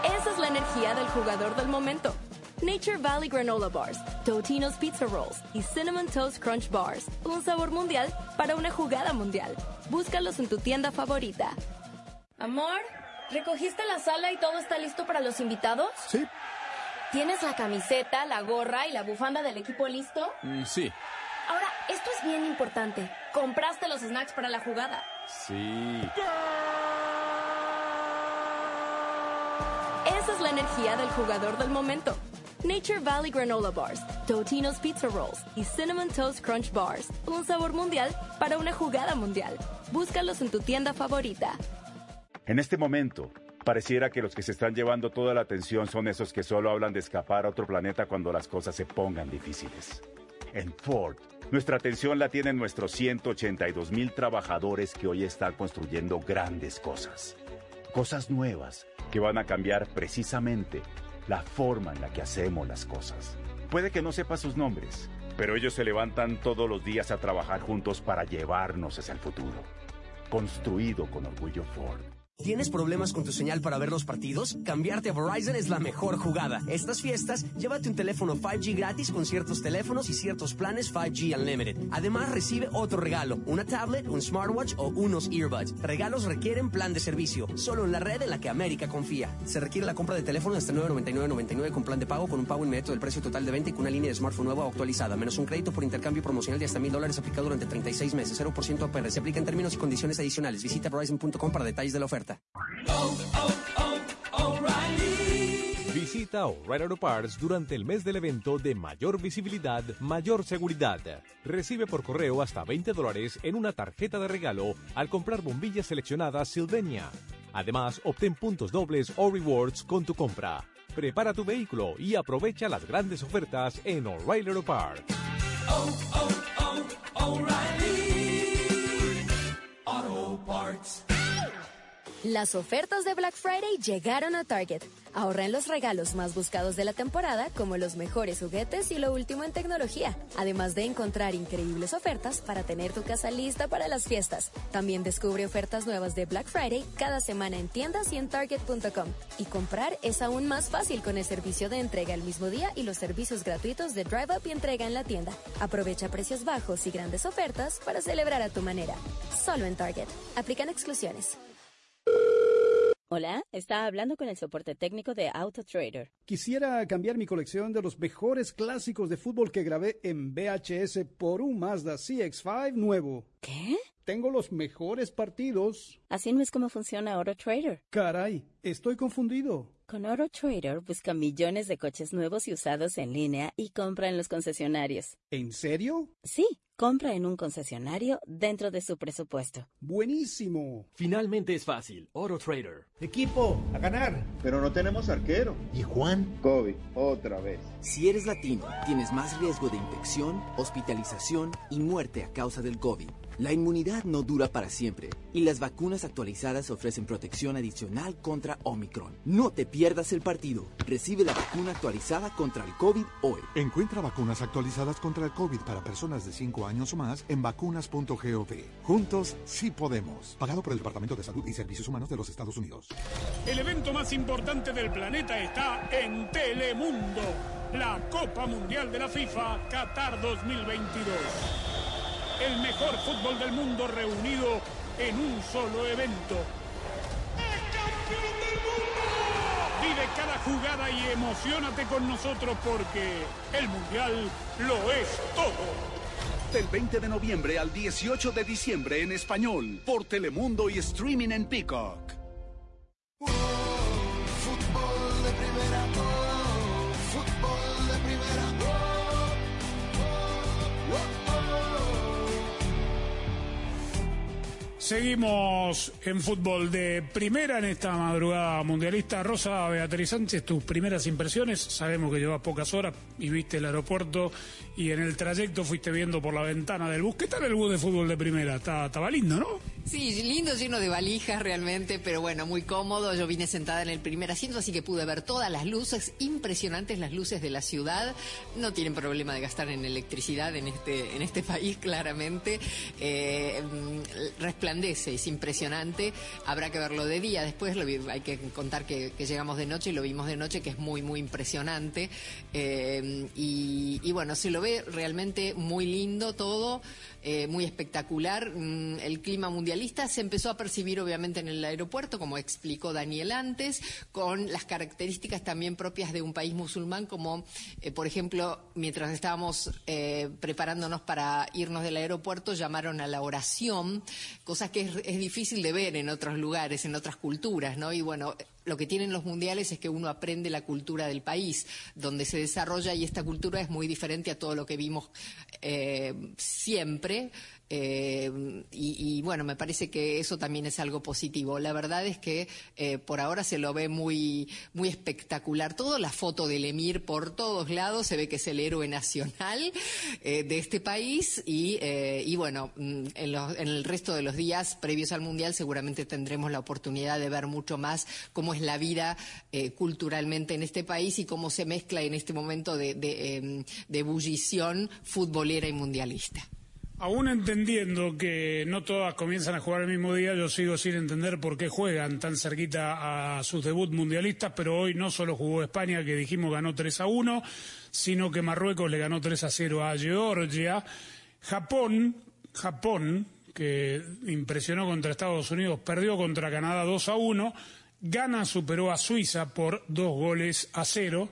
Esa es la energía del jugador del momento. Nature Valley Granola Bars, Totino's Pizza Rolls y Cinnamon Toast Crunch Bars. Un sabor mundial para una jugada mundial. Búscalos en tu tienda favorita. Amor, ¿recogiste la sala y todo está listo para los invitados? Sí. ¿Tienes la camiseta, la gorra y la bufanda del equipo listo? Mm, sí. Ahora, esto es bien importante. ¿Compraste los snacks para la jugada? Sí. Esa es la energía del jugador del momento. Nature Valley Granola Bars, Totino's Pizza Rolls y Cinnamon Toast Crunch Bars. Un sabor mundial para una jugada mundial. Búscalos en tu tienda favorita. En este momento, pareciera que los que se están llevando toda la atención son esos que solo hablan de escapar a otro planeta cuando las cosas se pongan difíciles. En Ford, nuestra atención la tienen nuestros 182 mil trabajadores que hoy están construyendo grandes cosas. Cosas nuevas que van a cambiar precisamente la forma en la que hacemos las cosas. Puede que no sepa sus nombres, pero ellos se levantan todos los días a trabajar juntos para llevarnos hacia el futuro. Construido con orgullo Ford. ¿Tienes problemas con tu señal para ver los partidos? Cambiarte a Verizon es la mejor jugada. Estas fiestas, llévate un teléfono 5G gratis con ciertos teléfonos y ciertos planes 5G Unlimited. Además, recibe otro regalo, una tablet, un smartwatch o unos earbuds. Regalos requieren plan de servicio, solo en la red en la que América confía. Se requiere la compra de teléfono hasta 999.99 con plan de pago con un pago inmediato del precio total de venta y con una línea de smartphone nueva o actualizada, menos un crédito por intercambio promocional de hasta mil dólares aplicado durante 36 meses, 0% APR. Se aplica en términos y condiciones adicionales. Visita Verizon.com para detalles de la oferta. Visita O'Reilly Auto Parts durante el mes del evento de mayor visibilidad, mayor seguridad. Recibe por correo hasta 20 dólares en una tarjeta de regalo al comprar bombillas seleccionadas Sylvania. Además, obtén puntos dobles o rewards con tu compra. Prepara tu vehículo y aprovecha las grandes ofertas en O'Reilly Auto Parts. Oh, oh, oh, O'Reilly. Auto Parts. Las ofertas de Black Friday llegaron a Target. Ahorra en los regalos más buscados de la temporada, como los mejores juguetes y lo último en tecnología, además de encontrar increíbles ofertas para tener tu casa lista para las fiestas. También descubre ofertas nuevas de Black Friday cada semana en tiendas y en target.com. Y comprar es aún más fácil con el servicio de entrega el mismo día y los servicios gratuitos de Drive Up y entrega en la tienda. Aprovecha precios bajos y grandes ofertas para celebrar a tu manera. Solo en Target. Aplican exclusiones. Hola, está hablando con el soporte técnico de AutoTrader. Quisiera cambiar mi colección de los mejores clásicos de fútbol que grabé en VHS por un Mazda CX5 nuevo. ¿Qué? Tengo los mejores partidos. Así no es como funciona AutoTrader. Caray, estoy confundido. Con AutoTrader busca millones de coches nuevos y usados en línea y compra en los concesionarios. ¿En serio? Sí, Compra en un concesionario dentro de su presupuesto. Buenísimo. Finalmente es fácil. Oro Trader. Equipo, a ganar. Pero no tenemos arquero. ¿Y Juan? COVID, otra vez. Si eres latino, tienes más riesgo de infección, hospitalización y muerte a causa del COVID. La inmunidad no dura para siempre y las vacunas actualizadas ofrecen protección adicional contra Omicron. No te pierdas el partido. Recibe la vacuna actualizada contra el COVID hoy. Encuentra vacunas actualizadas contra el COVID para personas de 5 años o más en vacunas.gov. Juntos sí podemos. Pagado por el Departamento de Salud y Servicios Humanos de los Estados Unidos. El evento más importante del planeta está en Telemundo, la Copa Mundial de la FIFA Qatar 2022 el mejor fútbol del mundo reunido en un solo evento. ¡Es campeón del mundo! Vive cada jugada y emocionate con nosotros porque el Mundial lo es todo. Del 20 de noviembre al 18 de diciembre en español, por Telemundo y streaming en Peacock. Seguimos en fútbol de primera en esta madrugada mundialista. Rosa Beatriz Sánchez, tus primeras impresiones. Sabemos que llevas pocas horas y viste el aeropuerto y en el trayecto fuiste viendo por la ventana del bus. ¿Qué tal el bus de fútbol de primera? Estaba lindo, ¿no? Sí, lindo, lleno de valijas realmente, pero bueno, muy cómodo. Yo vine sentada en el primer asiento, así que pude ver todas las luces, impresionantes las luces de la ciudad. No tienen problema de gastar en electricidad en este, en este país, claramente. Eh, mm, es impresionante. Habrá que verlo de día. Después hay que contar que, llegamos de noche y lo vimos de noche, que es muy, muy impresionante. Eh, y, bueno, se lo ve realmente muy lindo todo. eh, muy espectacular. Mm, El clima mundialista se empezó a percibir obviamente en el aeropuerto, como explicó Daniel antes, con las características también propias de un país musulmán, como eh, por ejemplo, mientras estábamos preparándonos para irnos del aeropuerto, llamaron a la oración, cosas que es, es difícil de ver en otros lugares, en otras culturas, ¿no? Y bueno, lo que tienen los mundiales es que uno aprende la cultura del país donde se desarrolla y esta cultura es muy diferente a todo lo que vimos eh, siempre. Eh, y, bueno, me parece que eso también es algo positivo. La verdad es que eh, por ahora se lo ve muy, muy espectacular. Todo la foto del Emir por todos lados se ve que es el héroe nacional eh, de este país y, bueno, mm, en, en el resto de los días previos al Mundial seguramente tendremos la oportunidad de ver mucho más cómo es la vida eh, culturalmente en este país y cómo se mezcla en este momento de, de, em, de ebullición futbolera y mundialista. Aún entendiendo que no todas comienzan a jugar el mismo día, yo sigo sin entender por qué juegan tan cerquita a sus debut mundialistas, pero hoy no solo jugó España, que dijimos ganó 3 a 1, sino que Marruecos le ganó 3 a 0 a Georgia. Japón, Japón, que impresionó contra Estados Unidos, perdió contra Canadá 2 a 1, Ghana superó a Suiza por dos goles a cero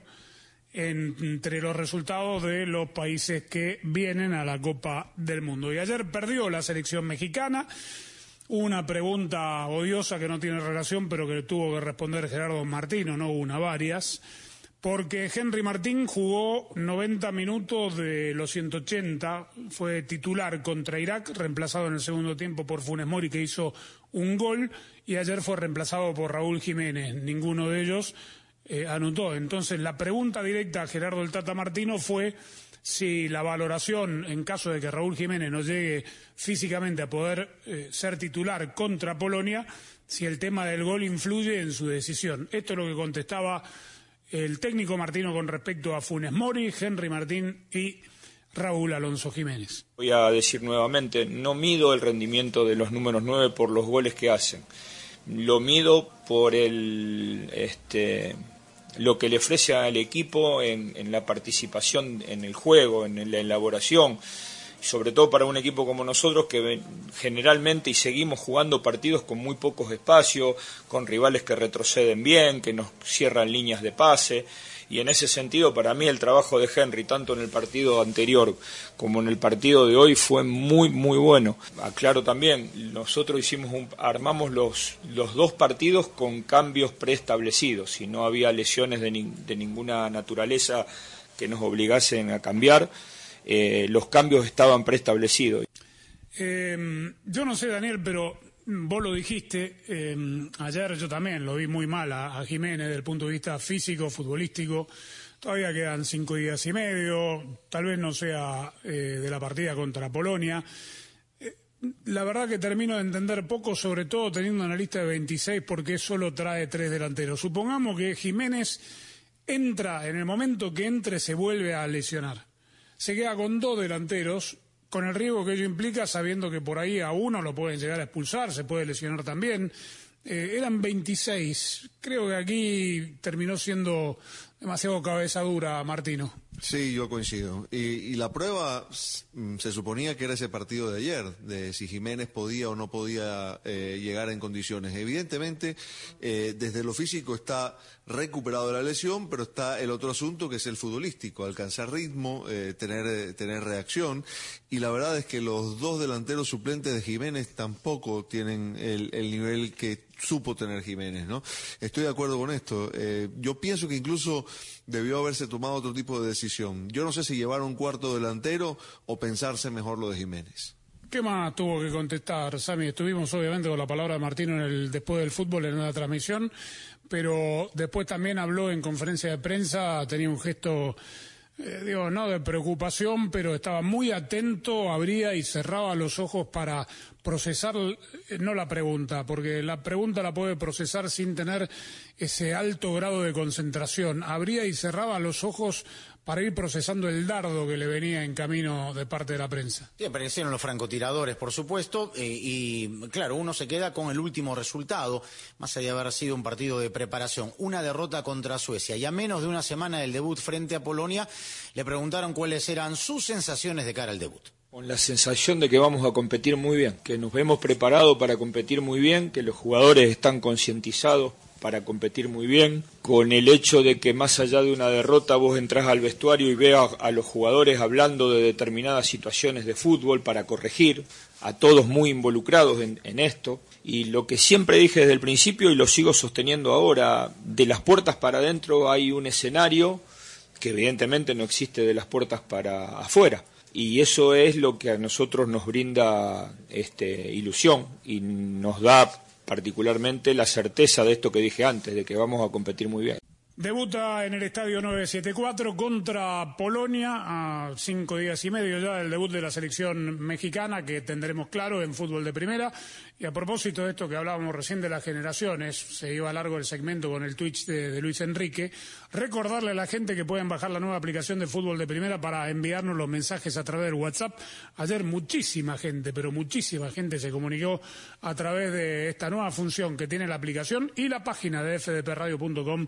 entre los resultados de los países que vienen a la Copa del Mundo. Y ayer perdió la selección mexicana. Una pregunta odiosa que no tiene relación, pero que tuvo que responder Gerardo Martino, no una, varias. Porque Henry Martín jugó 90 minutos de los 180, fue titular contra Irak, reemplazado en el segundo tiempo por Funes Mori, que hizo un gol, y ayer fue reemplazado por Raúl Jiménez. Ninguno de ellos eh, anotó. Entonces, la pregunta directa a Gerardo el Tata Martino fue si la valoración, en caso de que Raúl Jiménez no llegue físicamente a poder eh, ser titular contra Polonia, si el tema del gol influye en su decisión. Esto es lo que contestaba el técnico Martino con respecto a Funes Mori, Henry Martín y Raúl Alonso Jiménez. Voy a decir nuevamente, no mido el rendimiento de los números 9 por los goles que hacen. Lo mido por el este lo que le ofrece al equipo en, la participación en el juego, en la elaboración, sobre todo para un equipo como nosotros que generalmente y seguimos jugando partidos con muy pocos espacios, con rivales que retroceden bien, que nos cierran líneas de pase. Y en ese sentido, para mí el trabajo de Henry, tanto en el partido anterior como en el partido de hoy, fue muy, muy bueno. Aclaro también, nosotros hicimos un- armamos los, los dos partidos con cambios preestablecidos, y no había lesiones de, de ninguna naturaleza que nos obligasen a cambiar. eh, los cambios estaban preestablecidos. Eh, yo no sé, Daniel, pero vos lo dijiste, eh, ayer yo también lo vi muy mal a, a Jiménez desde el punto de vista físico, futbolístico. Todavía quedan cinco días y medio, tal vez no sea eh, de la partida contra Polonia. Eh, La verdad que termino de entender poco, sobre todo teniendo una lista de 26, porque solo trae tres delanteros. Supongamos que Jiménez entra, en el momento que entre se vuelve a lesionar. Se queda con dos delanteros, con el riesgo que ello implica, sabiendo que por ahí a uno lo pueden llegar a expulsar, se puede lesionar también. Eh, eran 26. Creo que aquí terminó siendo demasiado cabeza dura, Martino. Sí, yo coincido. Y, y la prueba mm, se suponía que era ese partido de ayer, de si Jiménez podía o no podía eh, llegar en condiciones. Evidentemente, eh, desde lo físico está recuperado de la lesión, pero está el otro asunto que es el futbolístico, alcanzar ritmo, eh, tener, tener reacción. Y la verdad es que los dos delanteros suplentes de Jiménez tampoco tienen el, el nivel que supo tener Jiménez, ¿no? Estoy de acuerdo con esto. Eh, yo pienso que incluso debió haberse tomado otro tipo de decisión. Yo no sé si llevar un cuarto delantero o pensarse mejor lo de Jiménez. ¿Qué más tuvo que contestar, Sami? Estuvimos obviamente con la palabra de Martino en el, después del fútbol en una transmisión, pero después también habló en conferencia de prensa, tenía un gesto, eh, digo, no de preocupación, pero estaba muy atento, abría y cerraba los ojos para procesar, eh, no la pregunta, porque la pregunta la puede procesar sin tener ese alto grado de concentración. Abría y cerraba los ojos para ir procesando el dardo que le venía en camino de parte de la prensa. Sí, aparecieron los francotiradores, por supuesto, eh, y claro, uno se queda con el último resultado, más allá de haber sido un partido de preparación, una derrota contra Suecia, y a menos de una semana del debut frente a Polonia, le preguntaron cuáles eran sus sensaciones de cara al debut. Con la sensación de que vamos a competir muy bien, que nos hemos preparado para competir muy bien, que los jugadores están concientizados para competir muy bien, con el hecho de que más allá de una derrota vos entras al vestuario y veas a los jugadores hablando de determinadas situaciones de fútbol para corregir, a todos muy involucrados en, esto. Y lo que siempre dije desde el principio y lo sigo sosteniendo ahora, de las puertas para adentro hay un escenario que evidentemente no existe de las puertas para afuera. Y eso es lo que a nosotros nos brinda este, ilusión y nos da particularmente la certeza de esto que dije antes, de que vamos a competir muy bien. Debuta en el estadio 974 contra Polonia a cinco días y medio ya del debut de la selección mexicana que tendremos claro en fútbol de primera. Y a propósito de esto que hablábamos recién de las generaciones, se iba largo el segmento con el Twitch de, de Luis Enrique, recordarle a la gente que pueden bajar la nueva aplicación de fútbol de primera para enviarnos los mensajes a través del WhatsApp. Ayer muchísima gente, pero muchísima gente se comunicó a través de esta nueva función que tiene la aplicación y la página de fdpradio.com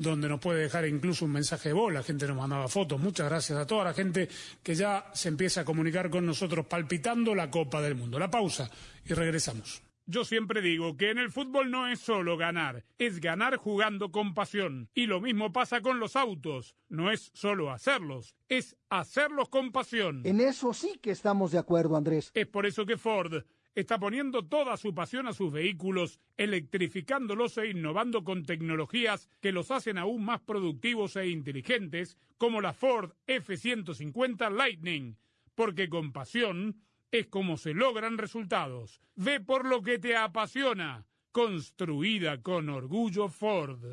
donde nos puede dejar incluso un mensaje de voz. La gente nos mandaba fotos. Muchas gracias a toda la gente que ya se empieza a comunicar con nosotros palpitando la Copa del Mundo. La pausa y regresamos. Yo siempre digo que en el fútbol no es solo ganar, es ganar jugando con pasión. Y lo mismo pasa con los autos. No es solo hacerlos, es hacerlos con pasión. En eso sí que estamos de acuerdo, Andrés. Es por eso que Ford está poniendo toda su pasión a sus vehículos, electrificándolos e innovando con tecnologías que los hacen aún más productivos e inteligentes, como la Ford F-150 Lightning, porque con pasión es como se logran resultados. Ve por lo que te apasiona, construida con orgullo Ford.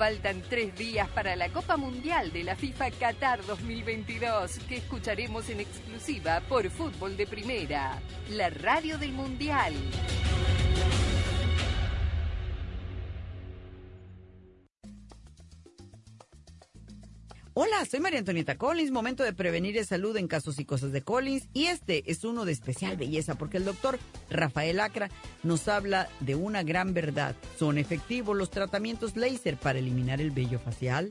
Faltan tres días para la Copa Mundial de la FIFA Qatar 2022, que escucharemos en exclusiva por Fútbol de Primera, la radio del Mundial. Hola, soy María Antonieta Collins. Momento de prevenir y salud en casos y cosas de Collins. Y este es uno de especial belleza porque el doctor Rafael Acra nos habla de una gran verdad. ¿Son efectivos los tratamientos láser para eliminar el vello facial?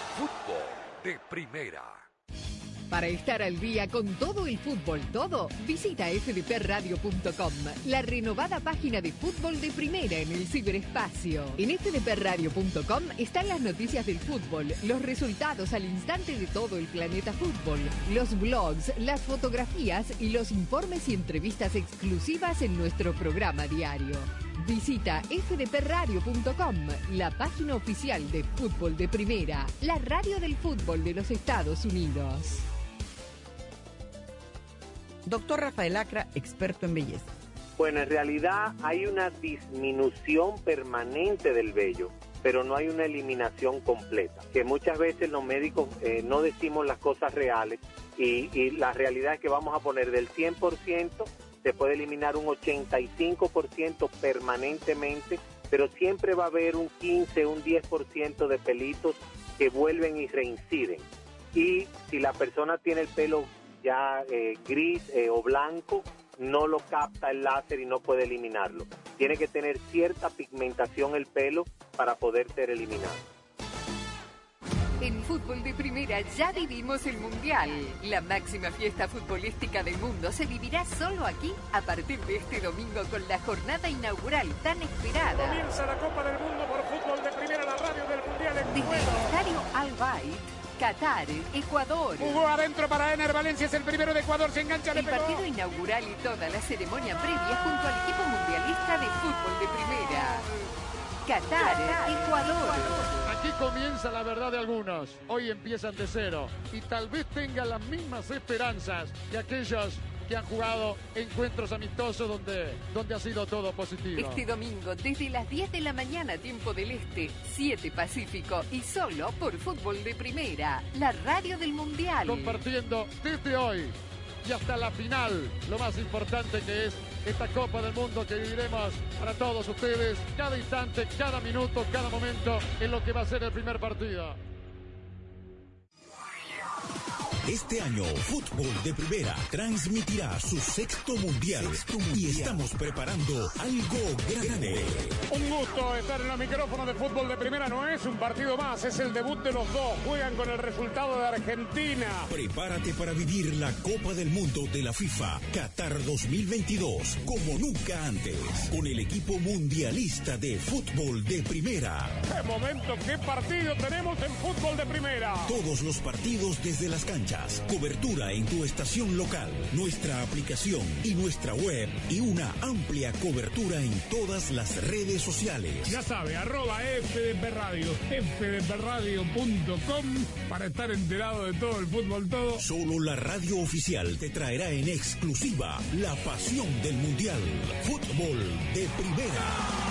De primera. Para estar al día con todo el fútbol, todo, visita fdpradio.com, la renovada página de fútbol de primera en el ciberespacio. En fdpradio.com están las noticias del fútbol, los resultados al instante de todo el planeta fútbol, los blogs, las fotografías y los informes y entrevistas exclusivas en nuestro programa diario. Visita fdpradio.com, la página oficial de fútbol de primera, la radio del fútbol de los Estados Unidos. Doctor Rafael Acra, experto en belleza. Bueno, en realidad hay una disminución permanente del vello, pero no hay una eliminación completa. Que muchas veces los médicos eh, no decimos las cosas reales y, y la realidad es que vamos a poner del 100%, se puede eliminar un 85% permanentemente, pero siempre va a haber un 15, un 10% de pelitos que vuelven y reinciden. Y si la persona tiene el pelo ya eh, gris eh, o blanco, no lo capta el láser y no puede eliminarlo. Tiene que tener cierta pigmentación el pelo para poder ser eliminado. En fútbol de primera ya vivimos el Mundial. La máxima fiesta futbolística del mundo se vivirá solo aquí a partir de este domingo con la jornada inaugural tan esperada. Comienza la Copa del Mundo por fútbol de primera, la radio del Mundial en Desde el estadio Al Qatar, Ecuador. Jugó adentro para Ener Valencia, es el primero de Ecuador, se engancha, le El pegó. partido inaugural y toda la ceremonia previa junto al equipo mundialista de fútbol de primera. Qatar, Ecuador. Aquí comienza la verdad de algunos. Hoy empiezan de cero y tal vez tengan las mismas esperanzas que aquellos que han jugado encuentros amistosos donde, donde ha sido todo positivo. Este domingo, desde las 10 de la mañana, tiempo del Este, 7 Pacífico y solo por Fútbol de Primera, la radio del Mundial. Compartiendo desde hoy y hasta la final, lo más importante que es esta Copa del Mundo que viviremos para todos ustedes, cada instante, cada minuto, cada momento, en lo que va a ser el primer partido. Este año, Fútbol de Primera transmitirá su sexto mundial, y estamos preparando algo grande. Un gusto estar en los micrófonos de fútbol de primera, no es un partido más, es el debut de los dos, juegan con el resultado de Argentina. Prepárate para vivir la Copa del Mundo de la FIFA Qatar 2022 como nunca antes, con el equipo mundialista de fútbol de primera. ¡Qué momento, qué partido tenemos en fútbol de primera! Todos los partidos desde las canchas, cobertura en tu estación local, nuestra aplicación y nuestra web y una amplia cobertura en todas las redes sociales. Ya sabe, arroba FDP Radio, fdpradio.com para estar enterado de todo el fútbol, todo. Solo la radio oficial te traerá en exclusiva la pasión del mundial. Fútbol de primera.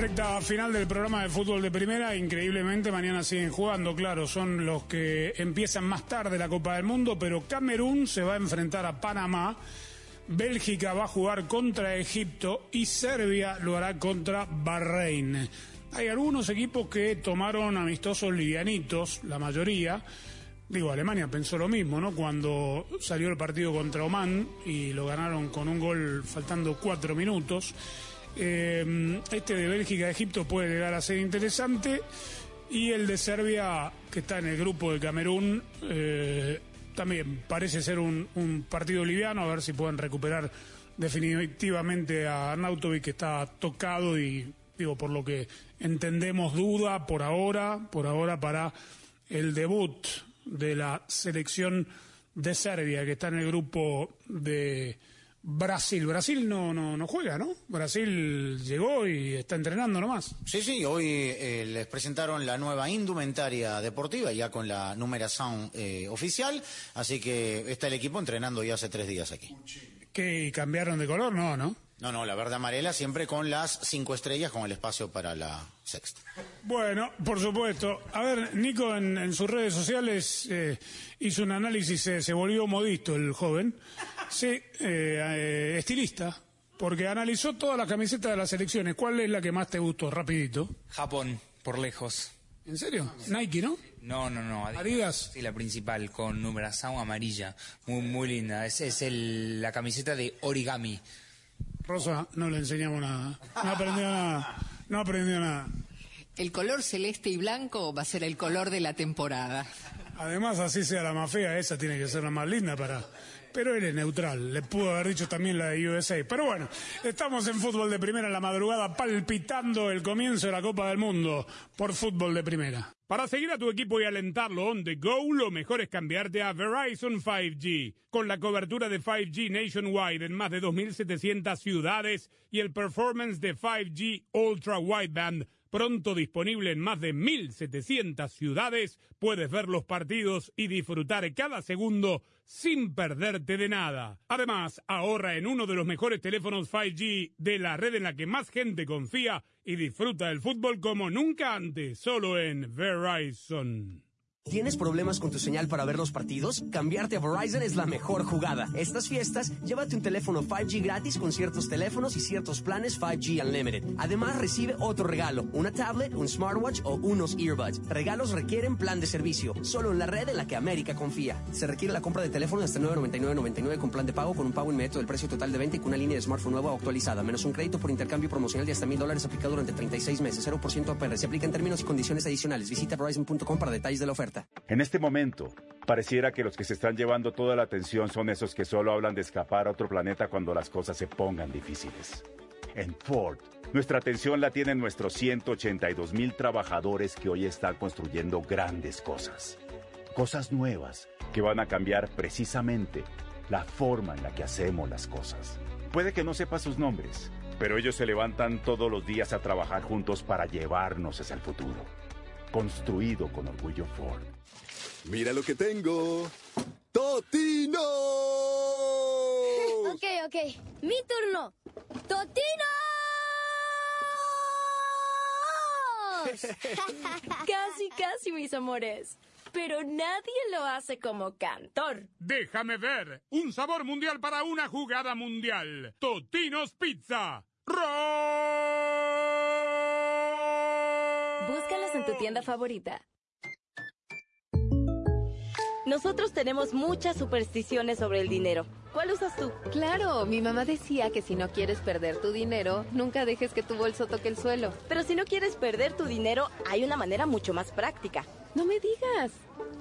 Recta final del programa de fútbol de primera, increíblemente mañana siguen jugando, claro, son los que empiezan más tarde la Copa del Mundo, pero Camerún se va a enfrentar a Panamá, Bélgica va a jugar contra Egipto y Serbia lo hará contra Bahrein. Hay algunos equipos que tomaron amistosos livianitos, la mayoría. Digo, Alemania pensó lo mismo, ¿no? Cuando salió el partido contra Oman y lo ganaron con un gol faltando cuatro minutos. Eh, este de Bélgica-Egipto puede llegar a ser interesante. Y el de Serbia, que está en el grupo de Camerún, eh, también parece ser un, un partido liviano, a ver si pueden recuperar definitivamente a Arnautovic, que está tocado y, digo, por lo que entendemos, duda por ahora, por ahora para el debut de la selección de Serbia, que está en el grupo de Brasil. Brasil no, no, no juega, ¿no? Brasil llegó y está entrenando nomás. Sí, sí, hoy eh, les presentaron la nueva indumentaria deportiva, ya con la numeración eh, oficial, así que está el equipo entrenando ya hace tres días aquí. ¿Qué cambiaron de color? No, ¿no? No, no, la verde amarela siempre con las cinco estrellas, con el espacio para la sexta. Bueno, por supuesto. A ver, Nico en, en sus redes sociales eh, hizo un análisis, eh, se volvió modisto el joven. Sí, eh, eh, estilista, porque analizó todas las camisetas de las selecciones. ¿Cuál es la que más te gustó? Rapidito. Japón, por lejos. ¿En serio? Nike, ¿no? No, no, no. Adidas. Sí, la principal, con numeración amarilla. Muy, muy linda. Es, es el, la camiseta de origami. Rosa, no le enseñamos nada. No aprendió nada. No aprendió nada. El color celeste y blanco va a ser el color de la temporada. Además, así sea la más fea, esa tiene que ser la más linda para... Pero él es neutral, le pudo haber dicho también la de USA. Pero bueno, estamos en fútbol de primera en la madrugada, palpitando el comienzo de la Copa del Mundo por fútbol de primera. Para seguir a tu equipo y alentarlo on the go, lo mejor es cambiarte a Verizon 5G. Con la cobertura de 5G nationwide en más de 2.700 ciudades y el performance de 5G Ultra Wideband pronto disponible en más de 1.700 ciudades, puedes ver los partidos y disfrutar cada segundo sin perderte de nada. Además, ahorra en uno de los mejores teléfonos 5G de la red en la que más gente confía y disfruta del fútbol como nunca antes, solo en Verizon. ¿Tienes problemas con tu señal para ver los partidos? Cambiarte a Verizon es la mejor jugada. Estas fiestas, llévate un teléfono 5G gratis con ciertos teléfonos y ciertos planes 5G Unlimited. Además, recibe otro regalo, una tablet, un smartwatch o unos earbuds. Regalos requieren plan de servicio, solo en la red en la que América confía. Se requiere la compra de teléfono hasta 999.99 con plan de pago con un pago inmediato del precio total de venta y con una línea de smartphone nueva o actualizada, menos un crédito por intercambio promocional de hasta mil dólares aplicado durante 36 meses, 0% APR. Se aplica en términos y condiciones adicionales. Visita verizon.com para detalles de la oferta. En este momento, pareciera que los que se están llevando toda la atención son esos que solo hablan de escapar a otro planeta cuando las cosas se pongan difíciles. En Ford, nuestra atención la tienen nuestros 182 mil trabajadores que hoy están construyendo grandes cosas. Cosas nuevas que van a cambiar precisamente la forma en la que hacemos las cosas. Puede que no sepa sus nombres, pero ellos se levantan todos los días a trabajar juntos para llevarnos hacia el futuro. Construido con orgullo Ford. Mira lo que tengo. ¡Totino! ok, ok. Mi turno. ¡Totino! <laughs> casi, casi, mis amores. Pero nadie lo hace como cantor. Déjame ver. Un sabor mundial para una jugada mundial. Totinos Pizza. Búscalos en tu tienda favorita. Nosotros tenemos muchas supersticiones sobre el dinero. ¿Cuál usas tú? Claro, mi mamá decía que si no quieres perder tu dinero, nunca dejes que tu bolso toque el suelo. Pero si no quieres perder tu dinero, hay una manera mucho más práctica. No me digas.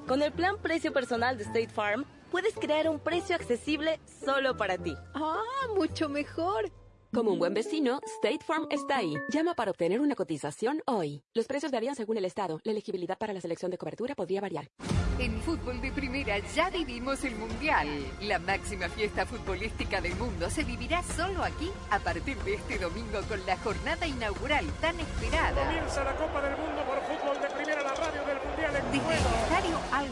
Con el plan precio personal de State Farm, puedes crear un precio accesible solo para ti. Ah, mucho mejor. Como un buen vecino, State Farm está ahí. Llama para obtener una cotización hoy. Los precios varían según el estado. La elegibilidad para la selección de cobertura podría variar. En fútbol de primera ya vivimos el Mundial. La máxima fiesta futbolística del mundo se vivirá solo aquí a partir de este domingo con la jornada inaugural tan esperada. Comienza la Copa del Mundo por fútbol de primera, la radio del Mundial en Desde el estadio Al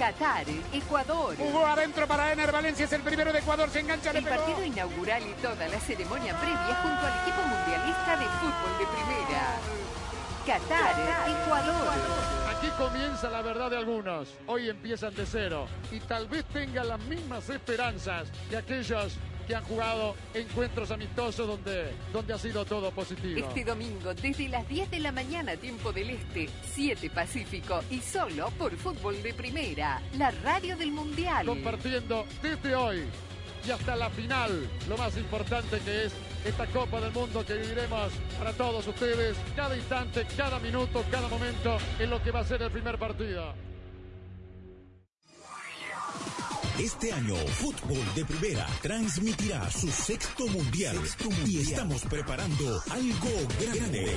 Qatar, Ecuador. Jugó adentro para Ener Valencia, es el primero de Ecuador, se engancha, El le pegó. partido inaugural y toda la ceremonia previa junto al equipo mundialista de fútbol de primera. Qatar, Ecuador. Aquí comienza la verdad de algunos. Hoy empiezan de cero. Y tal vez tengan las mismas esperanzas de aquellos que han jugado encuentros amistosos donde, donde ha sido todo positivo. Este domingo, desde las 10 de la mañana, tiempo del Este, 7 Pacífico y solo por Fútbol de Primera, la radio del Mundial. Compartiendo desde hoy y hasta la final, lo más importante que es esta Copa del Mundo que viviremos para todos ustedes, cada instante, cada minuto, cada momento, en lo que va a ser el primer partido. Este año, Fútbol de Primera transmitirá su sexto mundial, y estamos preparando algo grande.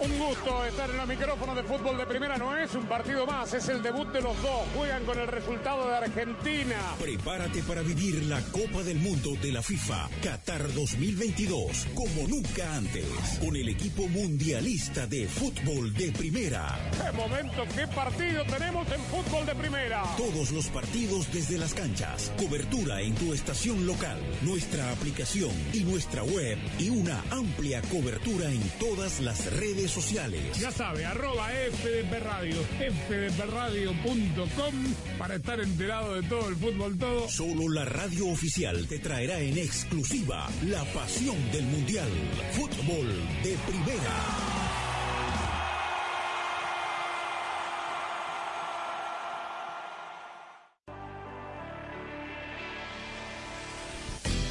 Un gusto estar en los micrófonos de fútbol de primera. No es un partido más, es el debut de los dos. Juegan con el resultado de Argentina. Prepárate para vivir la Copa del Mundo de la FIFA Qatar 2022 como nunca antes, con el equipo mundialista de fútbol de primera. ¡Qué momento, qué partido tenemos en fútbol de primera! Todos los partidos desde las canchas, cobertura en tu estación local, nuestra aplicación y nuestra web y una amplia cobertura en todas las redes sociales. Ya sabe, arroba FDP Radio, fdpradio.com para estar enterado de todo el fútbol todo. Solo la radio oficial te traerá en exclusiva la pasión del Mundial. Fútbol de primera.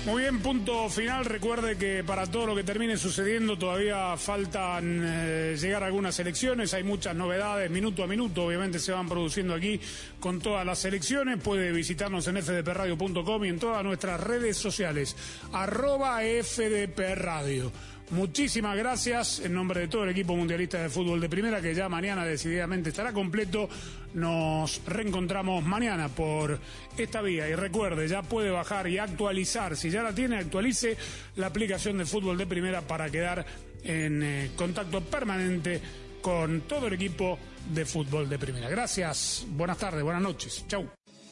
Muy bien, punto final. Recuerde que para todo lo que termine sucediendo todavía faltan eh, llegar algunas elecciones. Hay muchas novedades, minuto a minuto, obviamente se van produciendo aquí con todas las elecciones. Puede visitarnos en fdpradio.com y en todas nuestras redes sociales. Arroba FDP Radio. Muchísimas gracias en nombre de todo el equipo mundialista de fútbol de primera que ya mañana decididamente estará completo. Nos reencontramos mañana por esta vía y recuerde, ya puede bajar y actualizar, si ya la tiene, actualice la aplicación de fútbol de primera para quedar en eh, contacto permanente con todo el equipo de fútbol de primera. Gracias, buenas tardes, buenas noches. Chau.